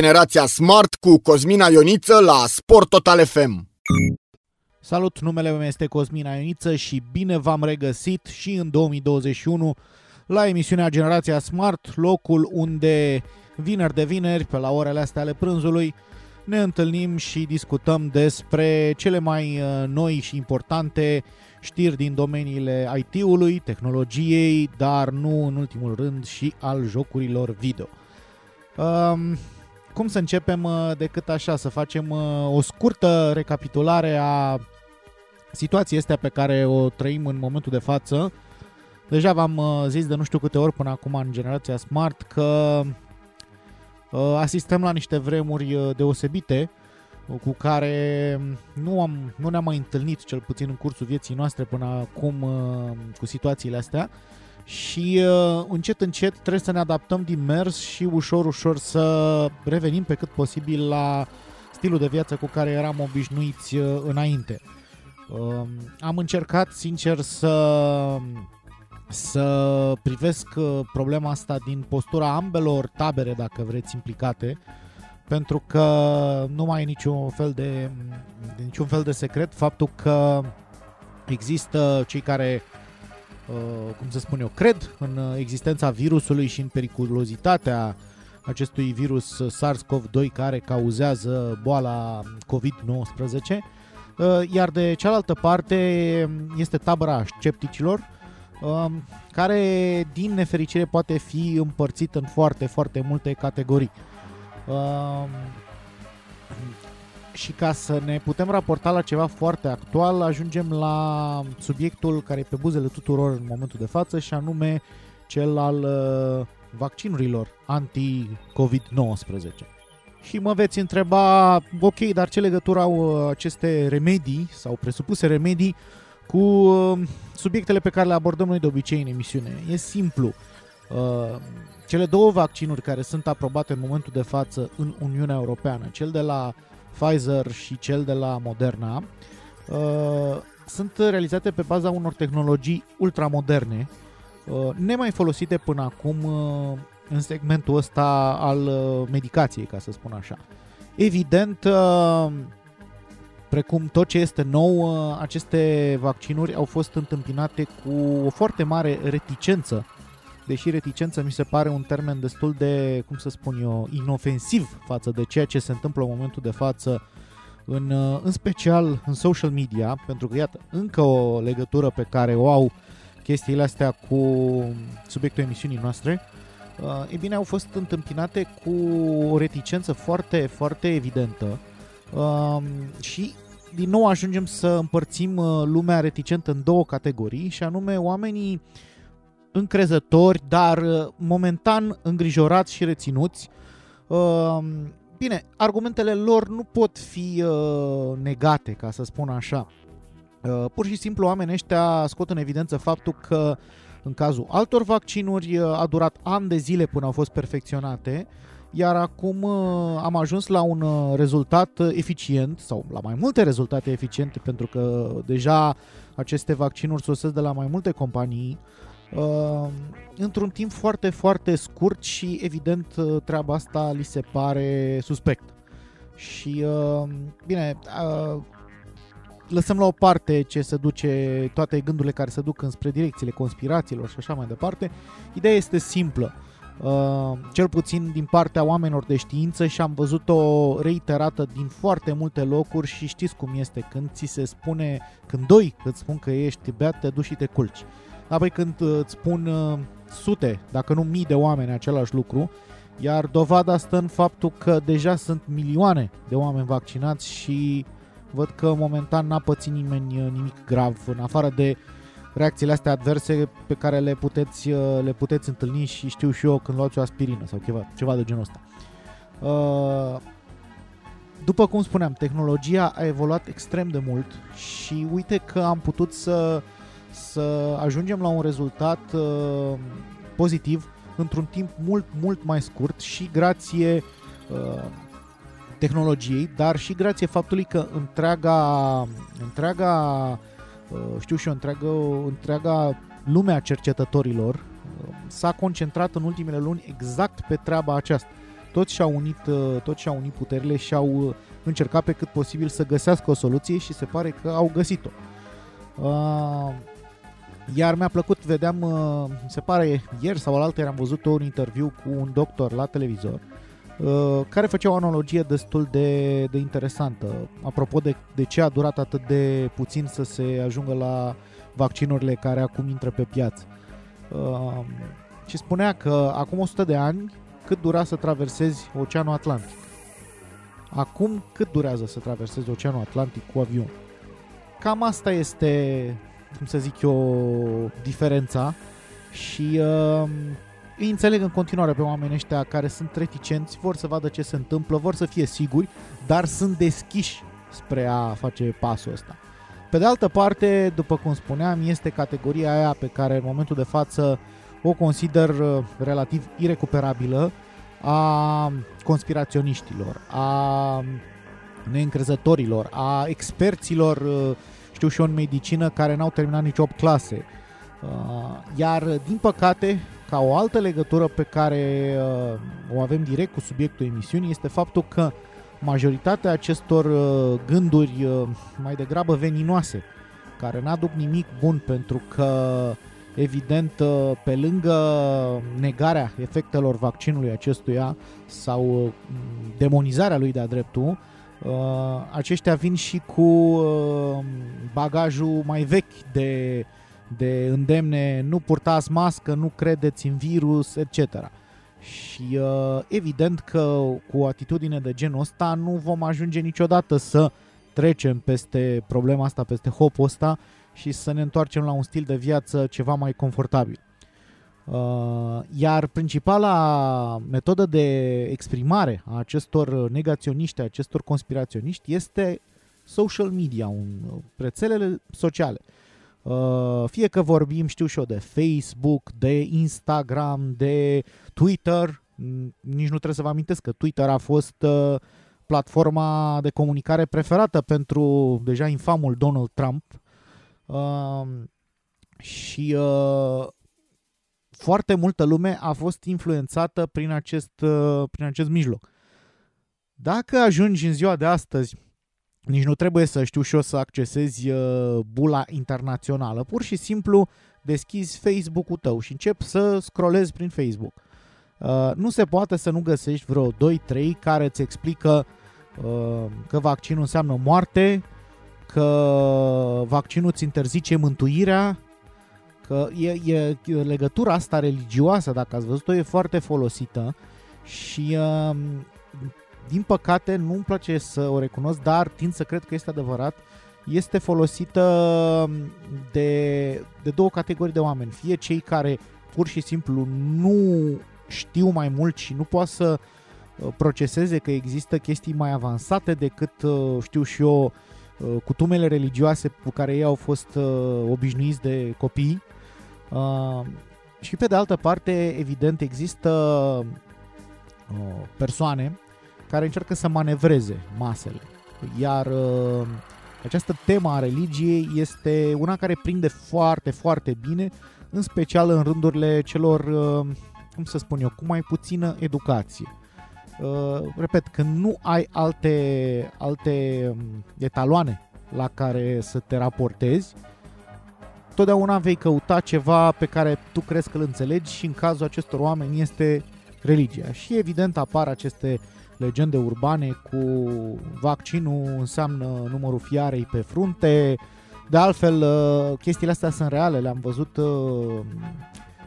Generația Smart cu Cosmina Ioniță la Sport Total FM. Salut, numele meu este Cosmina Ioniță și bine v-am regăsit și în 2021 la emisiunea Generația Smart, locul unde vineri de vineri, pe la orele astea ale prânzului, ne întâlnim și discutăm despre cele mai uh, noi și importante știri din domeniile IT-ului, tehnologiei, dar nu în ultimul rând și al jocurilor video. Um, cum să începem uh, decât așa, să facem uh, o scurtă recapitulare a situației astea pe care o trăim în momentul de față. Deja v-am uh, zis de nu știu câte ori până acum în generația Smart că asistăm la niște vremuri deosebite cu care nu, am, nu ne-am mai întâlnit, cel puțin în cursul vieții noastre până acum, cu situațiile astea și uh, încet încet trebuie să ne adaptăm din mers și ușor ușor să revenim pe cât posibil la stilul de viață cu care eram obișnuiți uh, înainte. Uh, am încercat sincer să să privesc uh, problema asta din postura ambelor tabere, dacă vreți, implicate, pentru că nu mai e niciun fel de, niciun fel de secret faptul că există cei care Uh, cum să spun eu, cred în uh, existența virusului și în periculozitatea acestui virus SARS-CoV-2 care cauzează boala COVID-19, uh, iar de cealaltă parte este tabăra scepticilor, um, care din nefericire poate fi împărțit în foarte, foarte multe categorii. Um, și ca să ne putem raporta la ceva foarte actual, ajungem la subiectul care e pe buzele tuturor în momentul de față și anume cel al uh, vaccinurilor anti-COVID-19. Și mă veți întreba, ok, dar ce legătură au uh, aceste remedii sau presupuse remedii cu uh, subiectele pe care le abordăm noi de obicei în emisiune? E simplu. Cele două vaccinuri care sunt aprobate în momentul de față în Uniunea Europeană, cel de la Pfizer și cel de la Moderna, uh, sunt realizate pe baza unor tehnologii ultramoderne, uh, nemai folosite până acum uh, în segmentul ăsta al uh, medicației, ca să spun așa. Evident, uh, precum tot ce este nou, uh, aceste vaccinuri au fost întâmpinate cu o foarte mare reticență deși reticență mi se pare un termen destul de, cum să spun eu, inofensiv față de ceea ce se întâmplă în momentul de față în, uh, în special în social media, pentru că iată, încă o legătură pe care o au chestiile astea cu subiectul emisiunii noastre, uh, e bine, au fost întâmpinate cu o reticență foarte, foarte evidentă uh, și din nou ajungem să împărțim lumea reticentă în două categorii și anume oamenii uh, încrezători, dar uh, momentan îngrijorați și reținuți. Uh, bine, argumentele lor nu pot fi uh, negate, ca să spun așa. Pur și simplu oamenii ăștia scot în evidență faptul că în cazul altor vaccinuri a durat ani de zile până au fost perfecționate, iar acum am ajuns la un rezultat eficient sau la mai multe rezultate eficiente pentru că deja aceste vaccinuri sosesc de la mai multe companii uh, într-un timp foarte, foarte scurt și evident uh, treaba asta li se pare suspect. Și uh, bine, uh, lăsăm la o parte ce se duce, toate gândurile care se duc înspre direcțiile conspirațiilor și așa mai departe. Ideea este simplă. Uh, cel puțin din partea oamenilor de știință și am văzut-o reiterată din foarte multe locuri și știți cum este când ți se spune, când doi îți spun că ești beat, te duci și te culci. Uh, Apoi când uh, îți spun uh, sute, dacă nu mii de oameni același lucru, iar dovada stă în faptul că deja sunt milioane de oameni vaccinați și văd că momentan n-a pățit nimeni uh, nimic grav, în afară de reacțiile astea adverse pe care le puteți, uh, le puteți întâlni și știu și eu când luați o aspirină sau ceva, ceva de genul ăsta. Uh, după cum spuneam, tehnologia a evoluat extrem de mult și uite că am putut să, să ajungem la un rezultat uh, pozitiv într-un timp mult, mult mai scurt și grație uh, tehnologiei, dar și grație faptului că întreaga, întreaga uh, știu și eu, întreaga, întreaga lumea cercetătorilor uh, s-a concentrat în ultimele luni exact pe treaba aceasta. Toți și-au unit, uh, toți și-au unit puterile și au uh, încercat pe cât posibil să găsească o soluție și se pare că au găsit-o. Uh, iar mi-a plăcut, vedeam, uh, se pare ieri sau alaltă am văzut un interviu cu un doctor la televizor uh, care făcea o analogie destul de, de interesantă. Apropo de, de ce a durat atât de puțin să se ajungă la vaccinurile care acum intră pe piață. Uh, și spunea că acum 100 de ani cât dura să traversezi Oceanul Atlantic. Acum cât durează să traversezi Oceanul Atlantic cu avion? Cam asta este cum să zic eu, diferența și uh, îi înțeleg în continuare pe oamenii ăștia care sunt reticenți, vor să vadă ce se întâmplă, vor să fie siguri, dar sunt deschiși spre a face pasul ăsta. Pe de altă parte, după cum spuneam, este categoria aia pe care în momentul de față o consider uh, relativ irecuperabilă a conspiraționiștilor, a neîncrezătorilor, a experților uh, știu și eu în medicină, care n-au terminat nici 8 clase. Uh, iar, din păcate, ca o altă legătură pe care uh, o avem direct cu subiectul emisiunii este faptul că majoritatea acestor uh, gânduri mai degrabă veninoase, care n-aduc nimic bun pentru că evident pe lângă negarea efectelor vaccinului acestuia sau demonizarea lui de-a dreptul, Uh, aceștia vin și cu uh, bagajul mai vechi de, de îndemne, nu purtați mască, nu credeți în virus, etc. Și uh, evident că cu o atitudine de genul ăsta nu vom ajunge niciodată să trecem peste problema asta, peste hopul ăsta și să ne întoarcem la un stil de viață ceva mai confortabil. Uh, iar principala metodă de exprimare a acestor negaționiști, a acestor conspiraționiști este social media, un, rețelele sociale. Uh, fie că vorbim, știu și eu, de Facebook, de Instagram, de Twitter, nici nu trebuie să vă amintesc că Twitter a fost uh, platforma de comunicare preferată pentru deja infamul Donald Trump. Uh, și uh, foarte multă lume a fost influențată prin acest, uh, prin acest mijloc. Dacă ajungi în ziua de astăzi, nici nu trebuie să știu și eu să accesezi uh, bula internațională, pur și simplu deschizi Facebook-ul tău și începi să scrollezi prin Facebook. Uh, nu se poate să nu găsești vreo 2-3 care îți explică că vaccinul înseamnă moarte, că vaccinul îți interzice mântuirea, Că e, e, legătura asta religioasă, dacă ați văzut-o, e foarte folosită și uh, din păcate nu-mi place să o recunosc, dar tind să cred că este adevărat, este folosită de, de două categorii de oameni. Fie cei care pur și simplu nu știu mai mult și nu poate să uh, proceseze că există chestii mai avansate decât uh, știu și eu uh, cutumele religioase cu care ei au fost obișnuiți de copii Uh, și pe de altă parte, evident, există uh, persoane care încearcă să manevreze masele. Iar uh, această temă a religiei este una care prinde foarte, foarte bine, în special în rândurile celor, uh, cum să spun eu, cu mai puțină educație. Uh, repet, când nu ai alte, alte um, etaloane la care să te raportezi, totdeauna vei căuta ceva pe care tu crezi că îl înțelegi și în cazul acestor oameni este religia. Și evident apar aceste legende urbane cu vaccinul înseamnă numărul fiarei pe frunte. De altfel, uh, chestiile astea sunt reale, le-am văzut uh,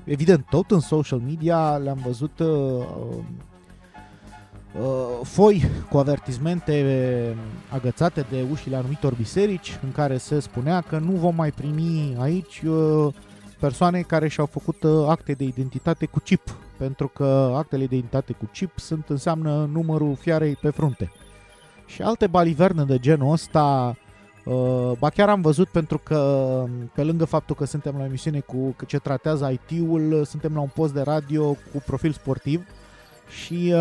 evident tot în social media, le-am văzut uh, uh, foi cu avertizmente uh, agățate de ușile anumitor biserici în care se spunea că nu vom mai primi aici uh, persoane care și-au făcut uh, acte de identitate cu chip, pentru că actele de identitate cu chip sunt înseamnă numărul fiarei pe frunte. Și alte baliverne de genul ăsta Uh, ba chiar am văzut pentru că pe lângă faptul că suntem la emisiune cu ce tratează IT-ul, suntem la un post de radio cu profil sportiv și uh,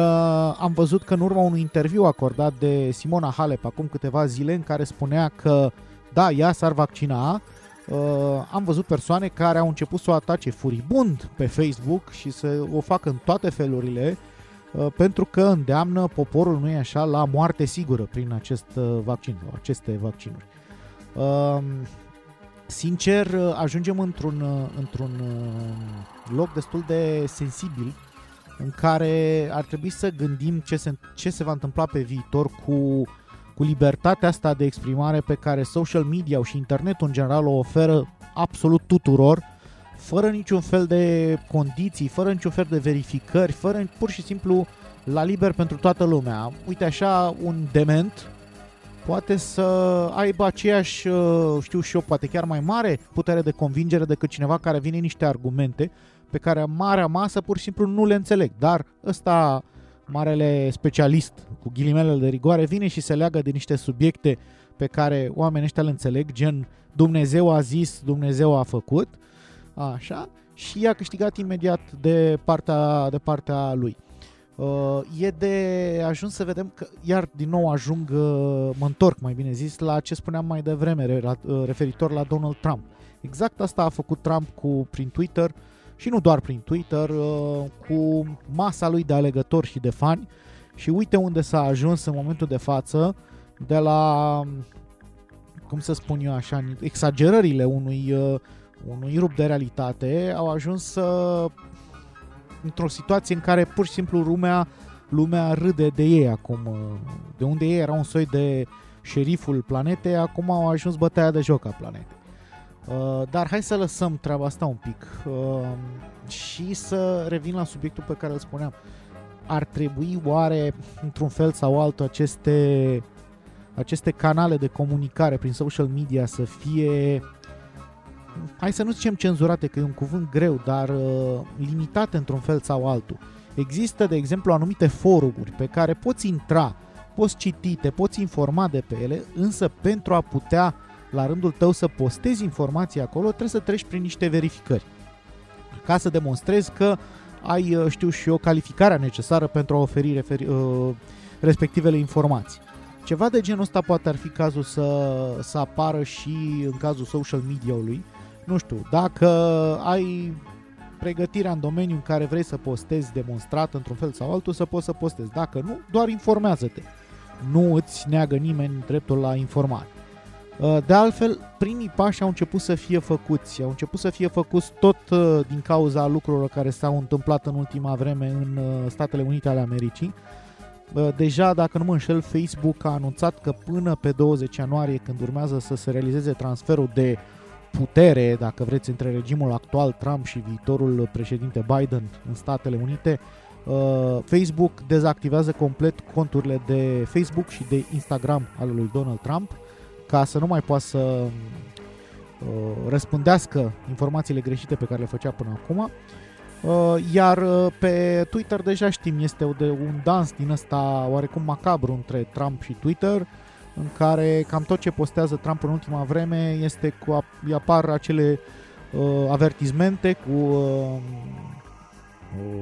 am văzut că în urma unui interviu acordat de Simona Halep acum câteva zile în care spunea că da, ea s-ar vaccina, uh, am văzut persoane care au început să o atace furibund pe Facebook și să o facă în toate felurile uh, pentru că îndeamnă poporul, nu e așa, la moarte sigură prin acest uh, vaccin, aceste vaccinuri. Uh, sincer, ajungem într-un, într-un uh, loc destul de sensibil în care ar trebui să gândim ce se, ce se va întâmpla pe viitor cu, cu libertatea asta de exprimare pe care social media și internetul în general o oferă absolut tuturor, fără niciun fel de condiții, fără niciun fel de verificări, fără pur și simplu la liber pentru toată lumea. Uite așa, un dement poate să aibă aceeași, uh, știu și eu, poate chiar mai mare putere de convingere decât cineva care vine niște argumente pe care marea masă pur și simplu nu le înțeleg. Dar ăsta, marele specialist cu ghilimelele de rigoare, vine și se leagă de niște subiecte pe care oamenii ăștia le înțeleg, gen Dumnezeu a zis, Dumnezeu a făcut, așa, și i-a câștigat imediat de partea, de partea lui. Uh, e de ajuns să vedem că, iar din nou ajung, uh, mă întorc mai bine zis, la ce spuneam mai devreme uh, referitor la Donald Trump. Exact asta a făcut Trump cu, prin Twitter și nu doar prin Twitter, cu masa lui de alegători și de fani și uite unde s-a ajuns în momentul de față de la, cum să spun eu așa, exagerările unui, unui rup de realitate au ajuns să într-o situație în care pur și simplu lumea, lumea râde de ei acum. De unde ei erau un soi de șeriful planetei, acum au ajuns bătaia de joc a planetei. Uh, dar hai să lăsăm treaba asta un pic uh, și să revin la subiectul pe care îl spuneam. Ar trebui oare, într-un fel sau altul, aceste, aceste canale de comunicare prin social media să fie hai să nu zicem cenzurate, că e un cuvânt greu, dar uh, limitate într-un fel sau altul. Există, de exemplu, anumite forumuri pe care poți intra, poți citi, te poți informa de pe ele, însă pentru a putea la rândul tău să postezi informații acolo, trebuie să treci prin niște verificări. Ca să demonstrezi că ai, uh, știu și eu, calificarea necesară pentru a oferi referi, uh, respectivele informații. Ceva de genul ăsta poate ar fi cazul să, să apară și în cazul social media-ului, nu știu, dacă ai pregătirea în domeniu în care vrei să postezi demonstrat într-un fel sau altul, să poți să postezi. Dacă nu, doar informează-te. Nu îți neagă nimeni dreptul la informare. Uh, de altfel, primii pași au început să fie făcuți, au început să fie făcuți tot uh, din cauza lucrurilor care s-au întâmplat în ultima vreme în uh, Statele Unite ale Americii. Deja, dacă nu mă înșel, Facebook a anunțat că până pe 20 ianuarie, când urmează să se realizeze transferul de putere, dacă vreți, între regimul actual Trump și viitorul președinte Biden în Statele Unite, uh, Facebook dezactivează complet conturile de Facebook și de Instagram al lui Donald Trump ca să nu mai poată să uh, răspândească informațiile greșite pe care le făcea până acum. Uh, iar pe Twitter deja știm, este de un dans din ăsta oarecum macabru între Trump și Twitter în care cam tot ce postează Trump în ultima vreme este cu îi apar acele uh, avertizmente cu uh, uh,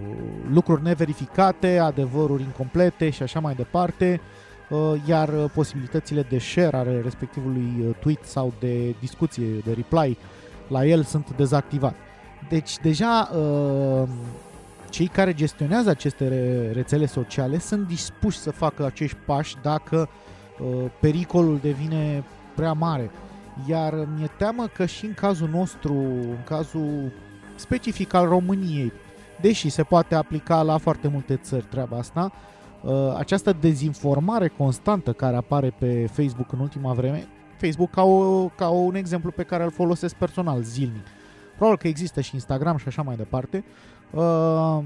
lucruri neverificate, adevăruri incomplete și așa mai departe, uh, iar posibilitățile de share ale respectivului uh, tweet sau de discuție, de reply la el sunt dezactivate. Deci deja uh, cei care gestionează aceste rețele sociale sunt dispuși să facă acești pași dacă uh, Uh, pericolul devine prea mare. Iar mi-e teamă că și în cazul nostru, în cazul specific al României, deși se poate aplica la foarte multe țări treaba asta, uh, această dezinformare constantă care apare pe Facebook în ultima vreme, Facebook ca, o, ca un exemplu pe care îl folosesc personal zilnic. Probabil că există și Instagram și așa mai departe. Uh,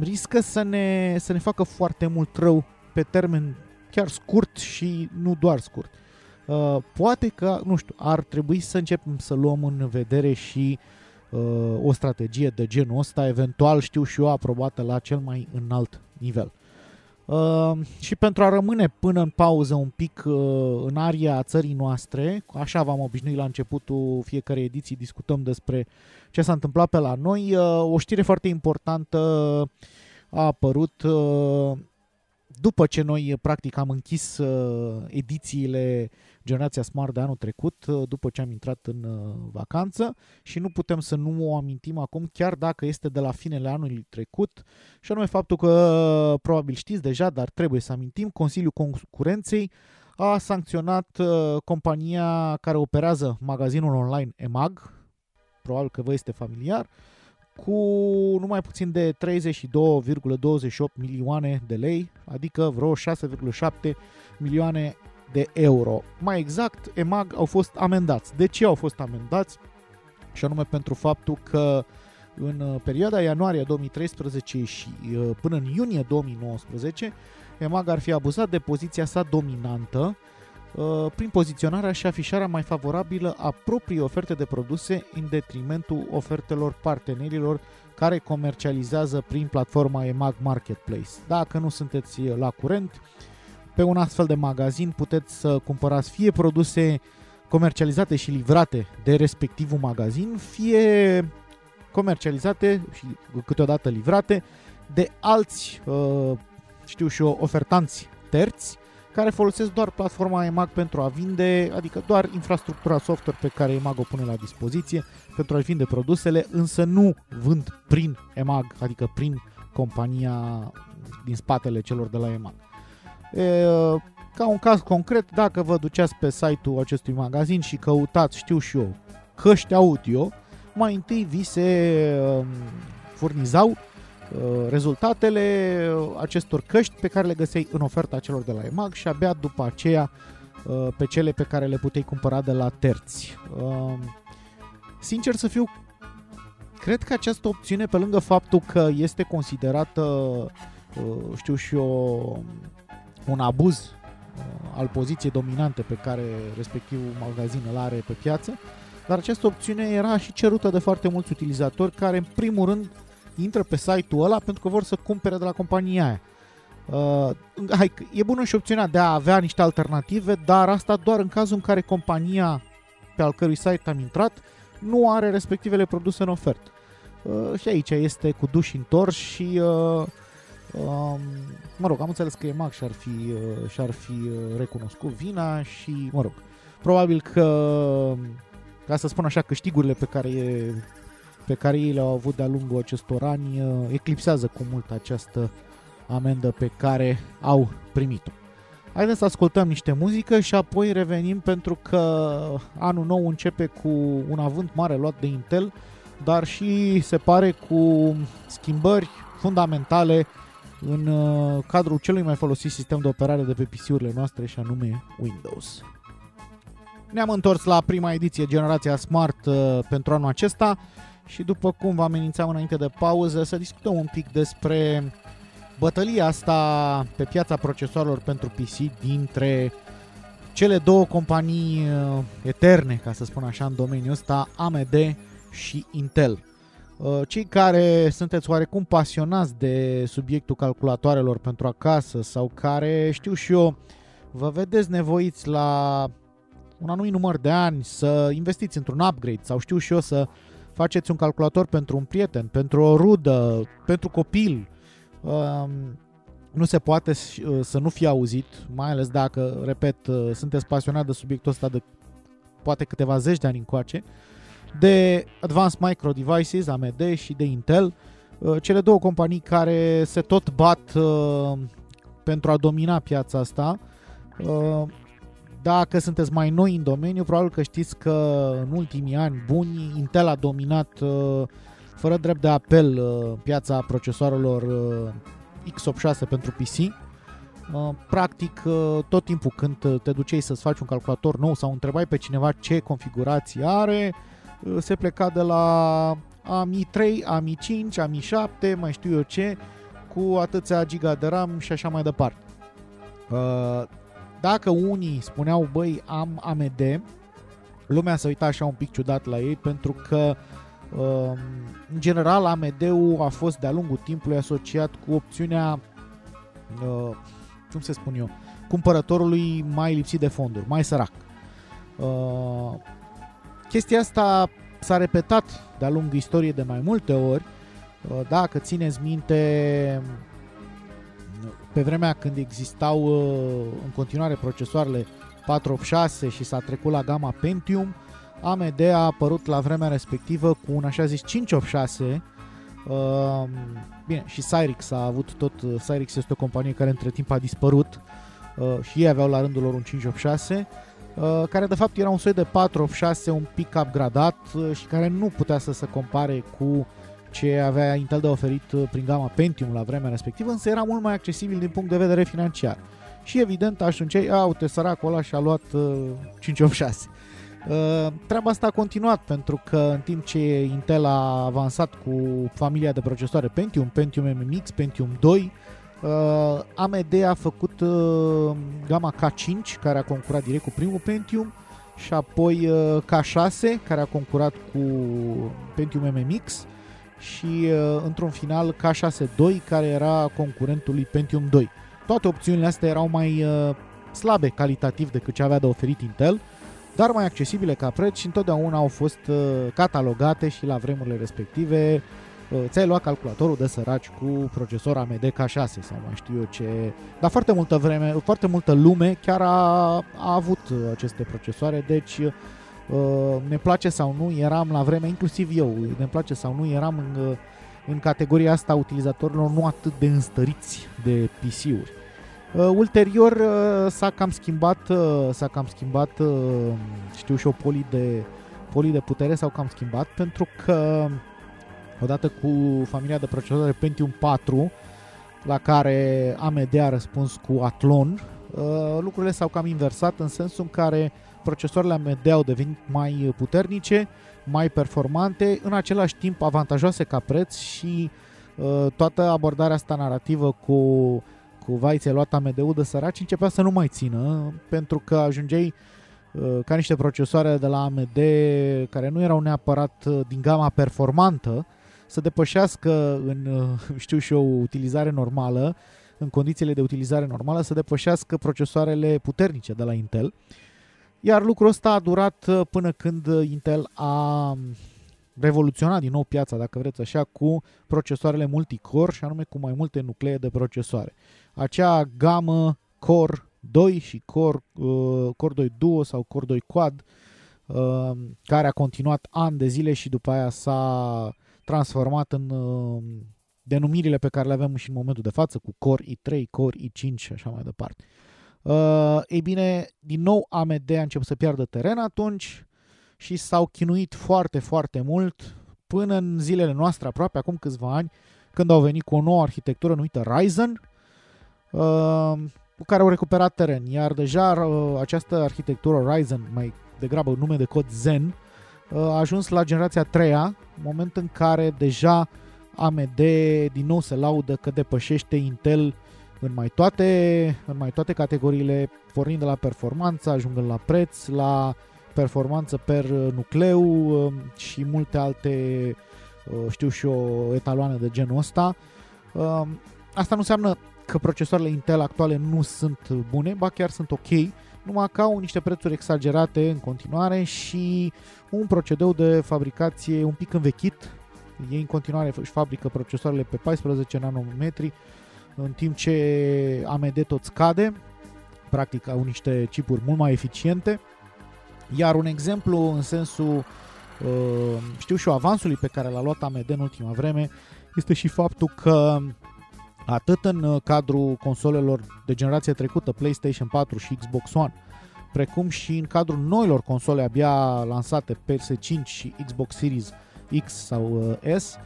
riscă să ne, să ne facă foarte mult rău pe termen chiar scurt și nu doar scurt. Uh, poate că, nu știu, ar trebui să începem să luăm în vedere și uh, o strategie de genul ăsta, eventual, știu și eu, aprobată la cel mai înalt nivel. Uh, și pentru a rămâne până în pauză un pic uh, în aria țării noastre, așa v-am obișnuit la începutul fiecarei ediții, discutăm despre ce s-a întâmplat pe la noi. Uh, o știre foarte importantă a apărut uh, după ce noi practic am închis uh, edițiile Generația Smart de anul trecut, uh, după ce am intrat în uh, vacanță și nu putem să nu o amintim acum, chiar dacă este de la finele anului trecut, și anume faptul că uh, probabil știți deja, dar trebuie să amintim, Consiliul Concurenței a sancționat compania care operează magazinul online EMAG, probabil că vă este familiar, cu numai puțin de 32,28 milioane de lei, adică vreo 6,7 milioane de euro. Mai exact, EMAG au fost amendați. De ce au fost amendați? Și anume pentru faptul că în uh, perioada ianuarie 2013 și uh, până în iunie 2019, EMAG ar fi abuzat de poziția sa dominantă uh, prin poziționarea și afișarea mai favorabilă a proprii oferte de produse în detrimentul ofertelor partenerilor care comercializează prin platforma EMAG Marketplace. Dacă nu sunteți la curent, pe un astfel de magazin puteți să cumpărați fie produse comercializate și livrate de respectivul magazin, fie comercializate și câteodată livrate de alți, uh, știu și eu, ofertanți terți care folosesc doar platforma EMAG pentru a vinde, adică doar infrastructura software pe care EMAG o pune la dispoziție pentru a vinde produsele, însă nu vând prin EMAG, adică prin compania din spatele celor de la EMAG. E, ca un caz concret, dacă vă duceați pe site-ul acestui magazin și căutați, știu și eu, căști audio, mai întâi vi se um, furnizau uh, rezultatele acestor căști pe care le găseai în oferta celor de la EMAG și abia după aceea uh, pe cele pe care le puteai cumpăra de la terți. Um, sincer să fiu, cred că această opțiune, pe lângă faptul că este considerată, uh, știu și eu, un abuz uh, al poziției dominante pe care respectivul magazin îl are pe piață, dar această opțiune era și cerută de foarte mulți utilizatori care în primul rând intră pe site-ul ăla pentru că vor să cumpere de la compania aia. Uh, hai, e bună și opțiunea de a avea niște alternative, dar asta doar în cazul în care compania pe al cărui site am intrat nu are respectivele produse în ofertă. Uh, și aici este cu duși întors și uh, Um, mă rog, am înțeles că EMAG și-ar fi, uh, și-ar fi uh, recunoscut vina și, mă rog, probabil că, ca să spun așa, câștigurile pe care, pe care ei le-au avut de-a lungul acestor ani uh, eclipsează cu mult această amendă pe care au primit-o. Haideți să ascultăm niște muzică și apoi revenim pentru că anul nou începe cu un avânt mare luat de Intel, dar și se pare cu schimbări fundamentale în uh, cadrul celui mai folosit sistem de operare de pe PC-urile noastre și anume Windows. Ne-am întors la prima ediție Generația Smart uh, pentru anul acesta și după cum vă amenințam înainte de pauză să discutăm un pic despre bătălia asta pe piața procesoarelor pentru PC dintre cele două companii uh, eterne, ca să spun așa, în domeniul ăsta, AMD și Intel. Uh, cei care sunteți oarecum pasionați de subiectul calculatoarelor pentru acasă sau care, știu și eu, vă vedeți nevoiți la un anumit număr de ani să investiți într-un upgrade sau știu și eu să faceți un calculator pentru un prieten, pentru o rudă, pentru copil, um, nu se poate uh, să nu fie auzit, mai ales dacă, repet, uh, sunteți pasionat de subiectul ăsta de poate câteva zeci de ani încoace de Advanced Micro Devices, AMD și de Intel, uh, cele două companii care se tot bat uh, pentru a domina piața asta. Uh, dacă sunteți mai noi în domeniu, probabil că știți că în ultimii ani buni Intel a dominat fără drept de apel piața procesoarelor x86 pentru PC. Practic, tot timpul când te duceai să-ți faci un calculator nou sau întrebai pe cineva ce configurație are, Uh, se pleca de la AMI 3, AMI 5, AMI 7, mai știu eu ce, cu atâția giga de RAM și așa mai departe. Uh, dacă unii spuneau, băi, am AMD, lumea se uita așa un pic ciudat la ei pentru că uh, în general AMD-ul a fost de-a lungul timpului asociat cu opțiunea uh, cum se spun eu, cumpărătorului mai lipsit de fonduri, mai sărac. Uh, chestia asta s-a repetat de-a lungul istoriei de mai multe ori. Uh, dacă țineți minte, pe vremea când existau uh, în continuare procesoarele 486 și s-a trecut la gama Pentium, AMD a apărut la vremea respectivă cu un așa zis 586 uh, bine, și Cyrix a avut tot, Cyrix este o companie care între timp a dispărut uh, și ei aveau la rândul lor un 586 uh, care de fapt era un soi de 486 un pic upgradat uh, și care nu putea să se compare cu ce avea Intel de oferit uh, prin gama Pentium la vremea respectivă, însă era mult mai accesibil din punct de vedere financiar. Și evident ajungeai, a, uite, săracul ăla și-a luat uh, 586. Uh, treaba asta a continuat pentru că în timp ce Intel a avansat cu familia de procesoare Pentium, Pentium MMX, Pentium 2, uh, AMD a făcut uh, gama K5 care a concurat direct cu primul Pentium și apoi uh, K6 care a concurat cu Pentium MMX și uh, într-un final K6-2 care era concurentul lui Pentium 2. Toate opțiunile astea erau mai uh, slabe calitativ decât ce avea de oferit Intel, dar mai accesibile ca preț și întotdeauna au fost uh, catalogate și la vremurile respective uh, ți-ai luat calculatorul de săraci cu procesor AMD K6 sau mai știu eu ce. Dar foarte multă vreme, foarte multă lume chiar a, a avut aceste procesoare, deci uh, ne place sau nu, eram la vreme, inclusiv eu, ne place sau nu, eram în, uh, în categoria asta a utilizatorilor nu atât de înstăriți de PC-uri. Uh, ulterior uh, s-a cam schimbat, uh, s-a cam schimbat, uh, știu și o poli de, poli de putere s-au cam schimbat pentru că odată cu familia de procesoare Pentium 4 la care AMD a răspuns cu Athlon, uh, lucrurile s-au cam inversat în sensul în care procesoarele AMD au devenit mai puternice, mai performante, în același timp avantajoase ca preț și uh, toată abordarea asta narrativă cu cu vai ți-ai luat AMD-ul de săraci începea să nu mai țină pentru că ajungeai uh, ca niște procesoare de la AMD care nu erau neapărat uh, din gama performantă să depășească în, uh, știu și eu, utilizare normală, în condițiile de utilizare normală, să depășească procesoarele puternice de la Intel. Iar lucrul ăsta a durat uh, până când Intel a revoluționat din nou piața, dacă vreți așa, cu procesoarele multicore și anume cu mai multe nuclee de procesoare. Acea gamă Core 2 și Core, uh, Core 2 Duo sau Core 2 Quad uh, care a continuat ani de zile și după aia s-a transformat în uh, denumirile pe care le avem și în momentul de față cu Core i3, Core i5 și așa mai departe. Uh, ei bine, din nou AMD a început să piardă teren atunci, și s-au chinuit foarte, foarte mult până în zilele noastre, aproape acum câțiva ani, când au venit cu o nouă arhitectură numită Ryzen, uh, cu care au recuperat teren. Iar deja uh, această arhitectură Ryzen, mai degrabă nume de cod Zen, uh, a ajuns la generația 3 moment în care deja AMD din nou se laudă că depășește Intel în mai toate, în mai toate categoriile, pornind de la performanță, ajungând la preț, la performanță per uh, nucleu um, și multe alte, uh, știu și o etaloane de genul ăsta. Um, asta nu înseamnă că procesoarele Intel actuale nu sunt bune, ba chiar sunt ok, numai că au niște prețuri exagerate în continuare și un procedeu de fabricație un pic învechit. Ei în continuare își fabrică procesoarele pe 14 nanometri, în timp ce AMD tot scade, practic au niște chipuri mult mai eficiente. Iar un exemplu în sensul, uh, știu și eu, avansului pe care l-a luat AMD în ultima vreme este și faptul că atât în uh, cadrul consolelor de generație trecută, PlayStation 4 și Xbox One, precum și în cadrul noilor console abia lansate PS5 și Xbox Series X sau uh, S,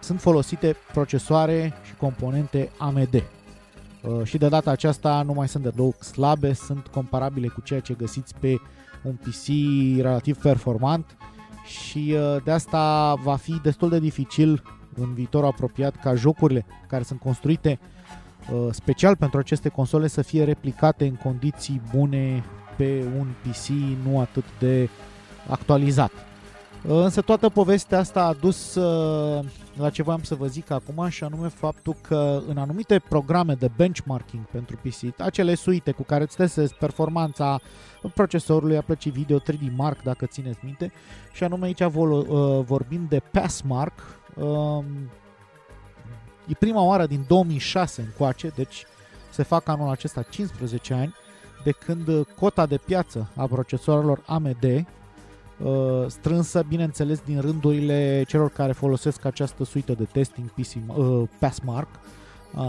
sunt folosite procesoare și componente AMD. Uh, și de data aceasta nu mai sunt deloc slabe, sunt comparabile cu ceea ce găsiți pe un PC relativ performant și uh, de asta va fi destul de dificil în viitor apropiat ca jocurile care sunt construite uh, special pentru aceste console să fie replicate în condiții bune pe un PC nu atât de actualizat. Însă toată povestea asta a dus uh, la ce voiam să vă zic acum și anume faptul că în anumite programe de benchmarking pentru PC, acele suite cu care îți testezi performanța procesorului, a plăcii video 3D Mark dacă țineți minte și anume aici uh, vorbim de Passmark um, e prima oară din 2006 încoace, deci se fac anul acesta 15 ani de când cota de piață a procesoarelor AMD Uh, strânsă, bineînțeles, din rândurile celor care folosesc această suită de testing PC, uh, Passmark,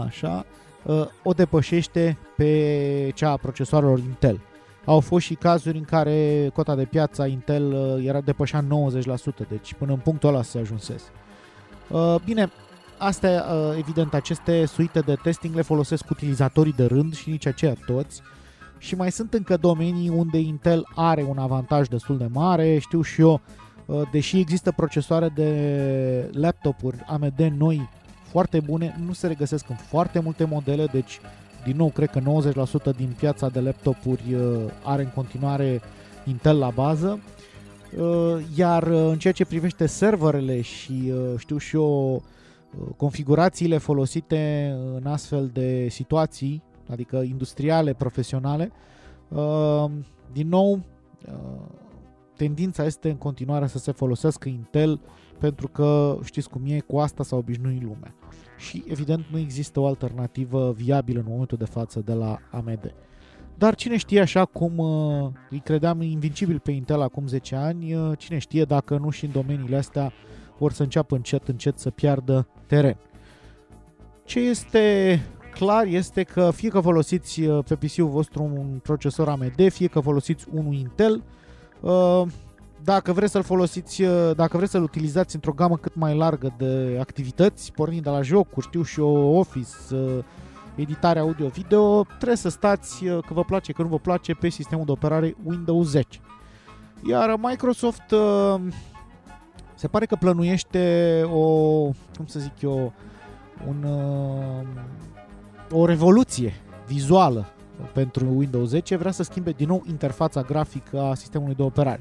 așa, uh, o depășește pe cea a procesoarelor Intel. Au fost și cazuri în care cota de piață a Intel uh, era depășea 90%, deci până în punctul ăla se ajunsese. Uh, bine, astea, uh, evident, aceste suite de testing le folosesc utilizatorii de rând și nici aceia toți, uh, și mai sunt încă domenii unde Intel are un avantaj destul de mare, știu și eu, uh, deși există procesoare de laptopuri AMD noi foarte bune, nu se regăsesc în foarte multe modele, deci din nou cred că 90% din piața de laptopuri uh, are în continuare Intel la bază. Uh, iar în ceea ce privește serverele și știu și eu configurațiile folosite în astfel de situații adică industriale, profesionale. Uh, din nou, uh, tendința este în continuare să se folosească Intel pentru că știți cum e, cu asta s-a obișnuit lumea. Și evident nu există o alternativă viabilă în momentul de față de la AMD. Dar cine știe așa cum uh, îi credeam invincibil pe Intel acum 10 ani, uh, cine știe dacă nu și în domeniile astea vor să înceapă încet încet să piardă teren. Ce este clar este că fie că folosiți uh, pe PC-ul vostru un procesor AMD, fie că folosiți unul Intel, uh, dacă vreți să-l folosiți, uh, dacă vreți să-l utilizați într-o gamă cât mai largă de activități, pornind de la jocuri, știu și eu, Office, editare audio-video, trebuie să stați, că vă place, că nu vă place, pe sistemul de operare Windows 10. Iar Microsoft se pare că plănuiește o, cum să zic eu, un o revoluție vizuală pentru Windows 10, vrea să schimbe din nou interfața grafică a sistemului de operare.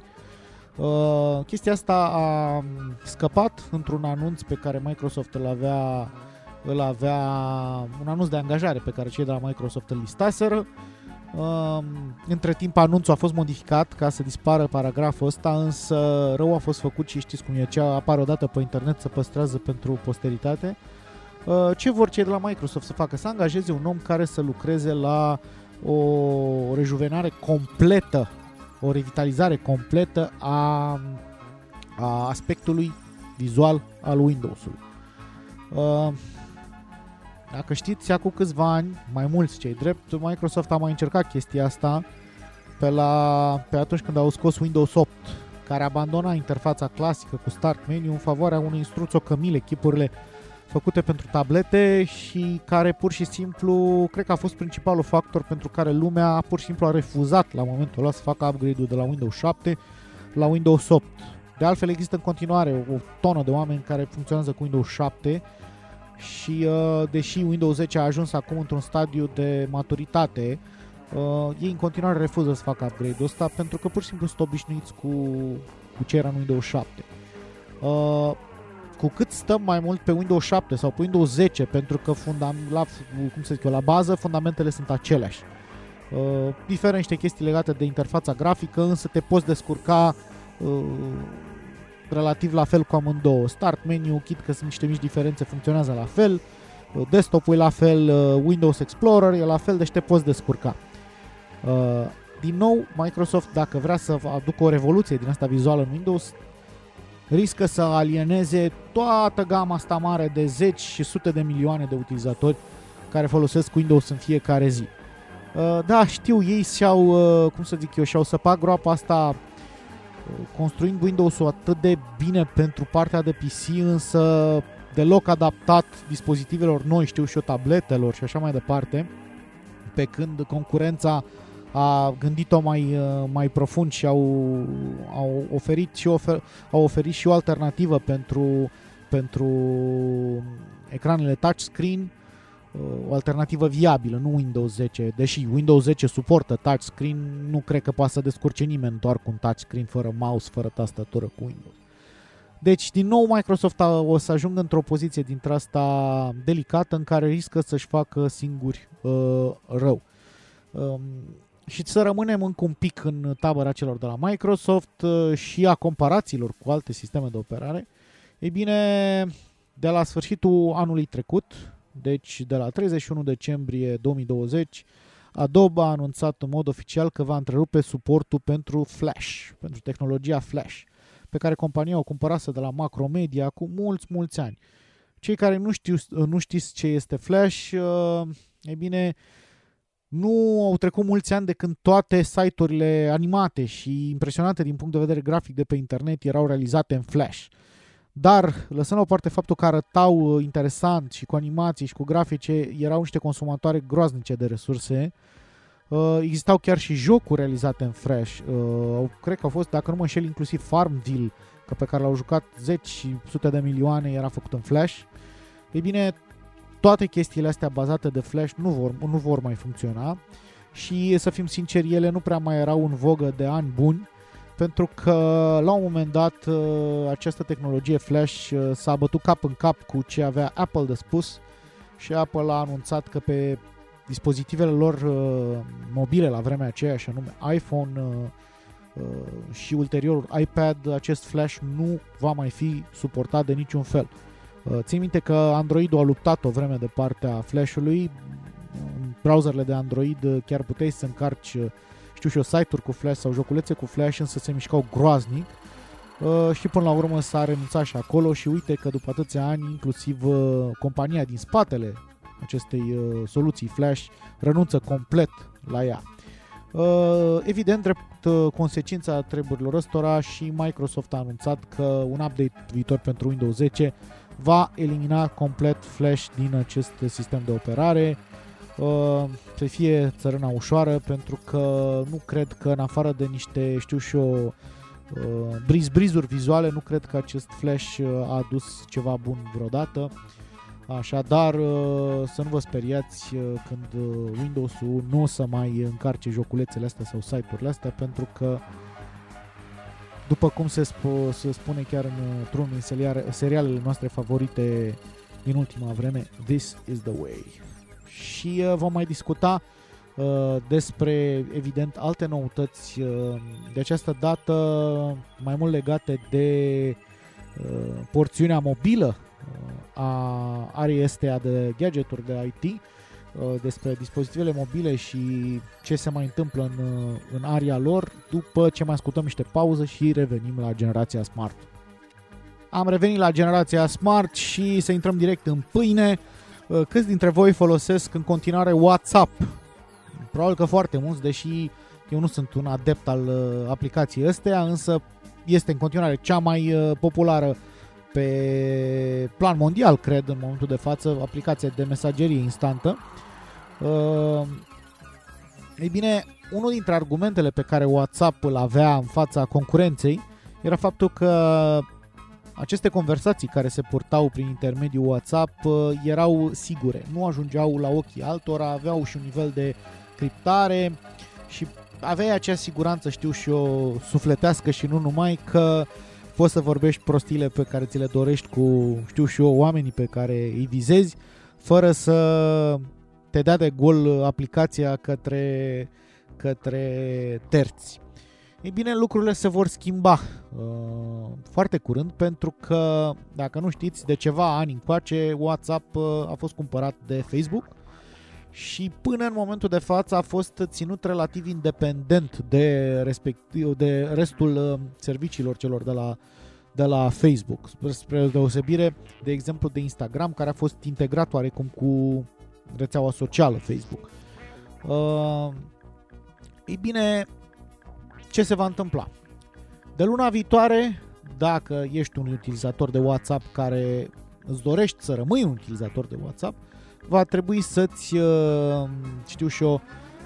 Uh, chestia asta a scăpat într-un anunț pe care Microsoft îl avea, îl avea un anunț de angajare pe care cei de la Microsoft îl listaseră. Uh, între timp anunțul a fost modificat ca să dispară paragraful ăsta, însă rău a fost făcut și știți cum e, ce apare odată pe internet să păstrează pentru posteritate. Uh, Uh, ce vor cei de la Microsoft să facă? Să angajeze un om care să lucreze la o rejuvenare completă, o revitalizare completă a, a aspectului vizual al Windows-ului. Uh, dacă știți, acum câțiva ani, mai mulți cei drept, Microsoft a mai încercat chestia asta pe, la, pe atunci când au scos Windows 8, care abandona interfața clasică cu Start Menu în favoarea unui instruț cămile, chipurile făcute pentru tablete și care pur și simplu, cred că a fost principalul factor pentru care lumea pur și simplu a refuzat la momentul ăla să facă upgrade-ul de la Windows 7 la Windows 8. De altfel există în continuare o tonă de oameni care funcționează cu Windows 7 și uh, deși Windows 10 a ajuns acum într-un stadiu de maturitate, uh, ei în continuare refuză să facă upgrade-ul ăsta pentru că pur și simplu sunt obișnuiți cu, cu ce era în Windows 7. Uh, cu cât stăm mai mult pe Windows 7 sau pe Windows 10, pentru că fundam, la, cum să zic eu, la bază fundamentele sunt aceleași. Uh, diferă niște chestii legate de interfața grafică, însă te poți descurca uh, relativ la fel cu amândouă. Start menu, kit că sunt niște mici diferențe, funcționează la fel. Uh, desktop-ul e la fel, uh, Windows Explorer e la fel, deci te poți descurca. Uh, din nou, Microsoft, dacă vrea să aducă o revoluție din asta vizuală în Windows, riscă să alieneze toată gama asta mare de zeci și sute de milioane de utilizatori care folosesc Windows în fiecare zi. Uh, da, știu, ei și-au, uh, cum să zic eu, și-au săpat groapa asta uh, construind Windows-ul atât de bine pentru partea de PC, însă deloc adaptat dispozitivelor noi, știu și eu, tabletelor și așa mai departe, pe când concurența a gândit-o mai, uh, mai profund și au, au, oferit și ofer, au oferit și o alternativă pentru pentru ecranele touchscreen o alternativă viabilă, nu Windows 10, deși Windows 10 suportă touchscreen, nu cred că poate să descurce nimeni doar cu un touchscreen fără mouse, fără tastatură cu Windows. Deci, din nou, Microsoft o să ajungă într-o poziție dintre asta delicată în care riscă să-și facă singuri uh, rău. Um, și să rămânem încă un pic în tabăra celor de la Microsoft uh, și a comparațiilor cu alte sisteme de operare. Ei bine, de la sfârșitul anului trecut, deci de la 31 decembrie 2020, Adobe a anunțat în mod oficial că va întrerupe suportul pentru Flash, pentru tehnologia Flash, pe care compania o cumpărase de la Macromedia cu mulți, mulți ani. Cei care nu, știu, nu știți ce este Flash, uh, e bine, nu au trecut mulți ani de când toate site-urile animate și impresionante din punct de vedere grafic de pe internet erau realizate în Flash. Dar, lăsând la o parte faptul că arătau uh, interesant și cu animații și cu grafice, erau niște consumatoare groaznice de resurse. Uh, existau chiar și jocuri realizate în Flash. Uh, cred că au fost, dacă nu mă înșel, inclusiv Farmville, că pe care l-au jucat zeci și sute de milioane, era făcut în Flash. Ei bine, toate chestiile astea bazate de Flash nu vor, nu vor mai funcționa și, să fim sinceri, ele nu prea mai erau în vogă de ani buni pentru că la un moment dat uh, această tehnologie Flash uh, s-a bătut cap în cap cu ce avea Apple de spus și Apple a anunțat că pe dispozitivele lor uh, mobile la vremea aceea, și anume iPhone și ulterior iPad, acest Flash nu va mai fi suportat de niciun fel. Țin minte că Android a luptat o vreme de partea Flash-ului, în browserele de Android chiar puteai să încarci știu și eu, site-uri cu Flash sau joculețe cu Flash, însă se mișcau groaznic. Uh, și până la urmă s-a renunțat și acolo și uite că după atâția ani, inclusiv uh, compania din spatele acestei uh, soluții Flash renunță complet la ea. Uh, evident, drept uh, consecința treburilor ăstora și Microsoft a anunțat că un update viitor pentru Windows 10 va elimina complet Flash din acest sistem de operare uh, să fie țărâna ușoară pentru că nu cred că în afară de niște, știu și eu, uh, briz brizuri vizuale, nu cred că acest Flash uh, a adus ceva bun vreodată. Așadar, uh, să nu vă speriați uh, când uh, Windows-ul nu o să mai încarce joculețele astea sau site-urile astea pentru că după cum se, sp- se spune chiar într-unul din serialele noastre favorite din ultima vreme, this is the way. Și uh, vom mai discuta uh, despre, evident, alte noutăți uh, de această dată mai mult legate de porțiunea mobilă a arii astea de gadgeturi de IT, despre dispozitivele mobile și ce se mai întâmplă în, în aria lor, după ce mai ascultăm niște pauză și revenim la generația Smart. Am revenit la generația Smart și să intrăm direct în pâine. Uh, câți dintre voi folosesc în continuare WhatsApp? Probabil că foarte mulți, deși eu nu sunt un adept al uh, aplicației astea, însă este în continuare cea mai uh, populară pe plan mondial, cred, în momentul de față, aplicația de mesagerie instantă. Ei bine, unul dintre argumentele pe care WhatsApp îl avea în fața concurenței era faptul că aceste conversații care se purtau prin intermediul WhatsApp uh, erau sigure, nu ajungeau la ochii altora, aveau și un nivel de criptare și aveai acea siguranță, știu și eu, sufletească și nu numai că poți să vorbești prostile pe care ți le dorești cu, știu și eu, oamenii pe care îi vizezi, fără să te dea de gol aplicația către, către terți. Ei bine, lucrurile se vor schimba uh, foarte curând pentru că, dacă nu știți, de ceva ani încoace WhatsApp uh, a fost cumpărat de Facebook și până în momentul de față a fost ținut relativ independent de, respectiv, de restul uh, serviciilor celor de la, de la Facebook, spre deosebire, de exemplu, de Instagram, care a fost integrat oarecum cu rețeaua socială Facebook. Uh, ei bine, ce se va întâmpla? De luna viitoare, dacă ești un utilizator de WhatsApp care îți dorești să rămâi un utilizator de WhatsApp, va trebui să-ți, uh, știu și eu,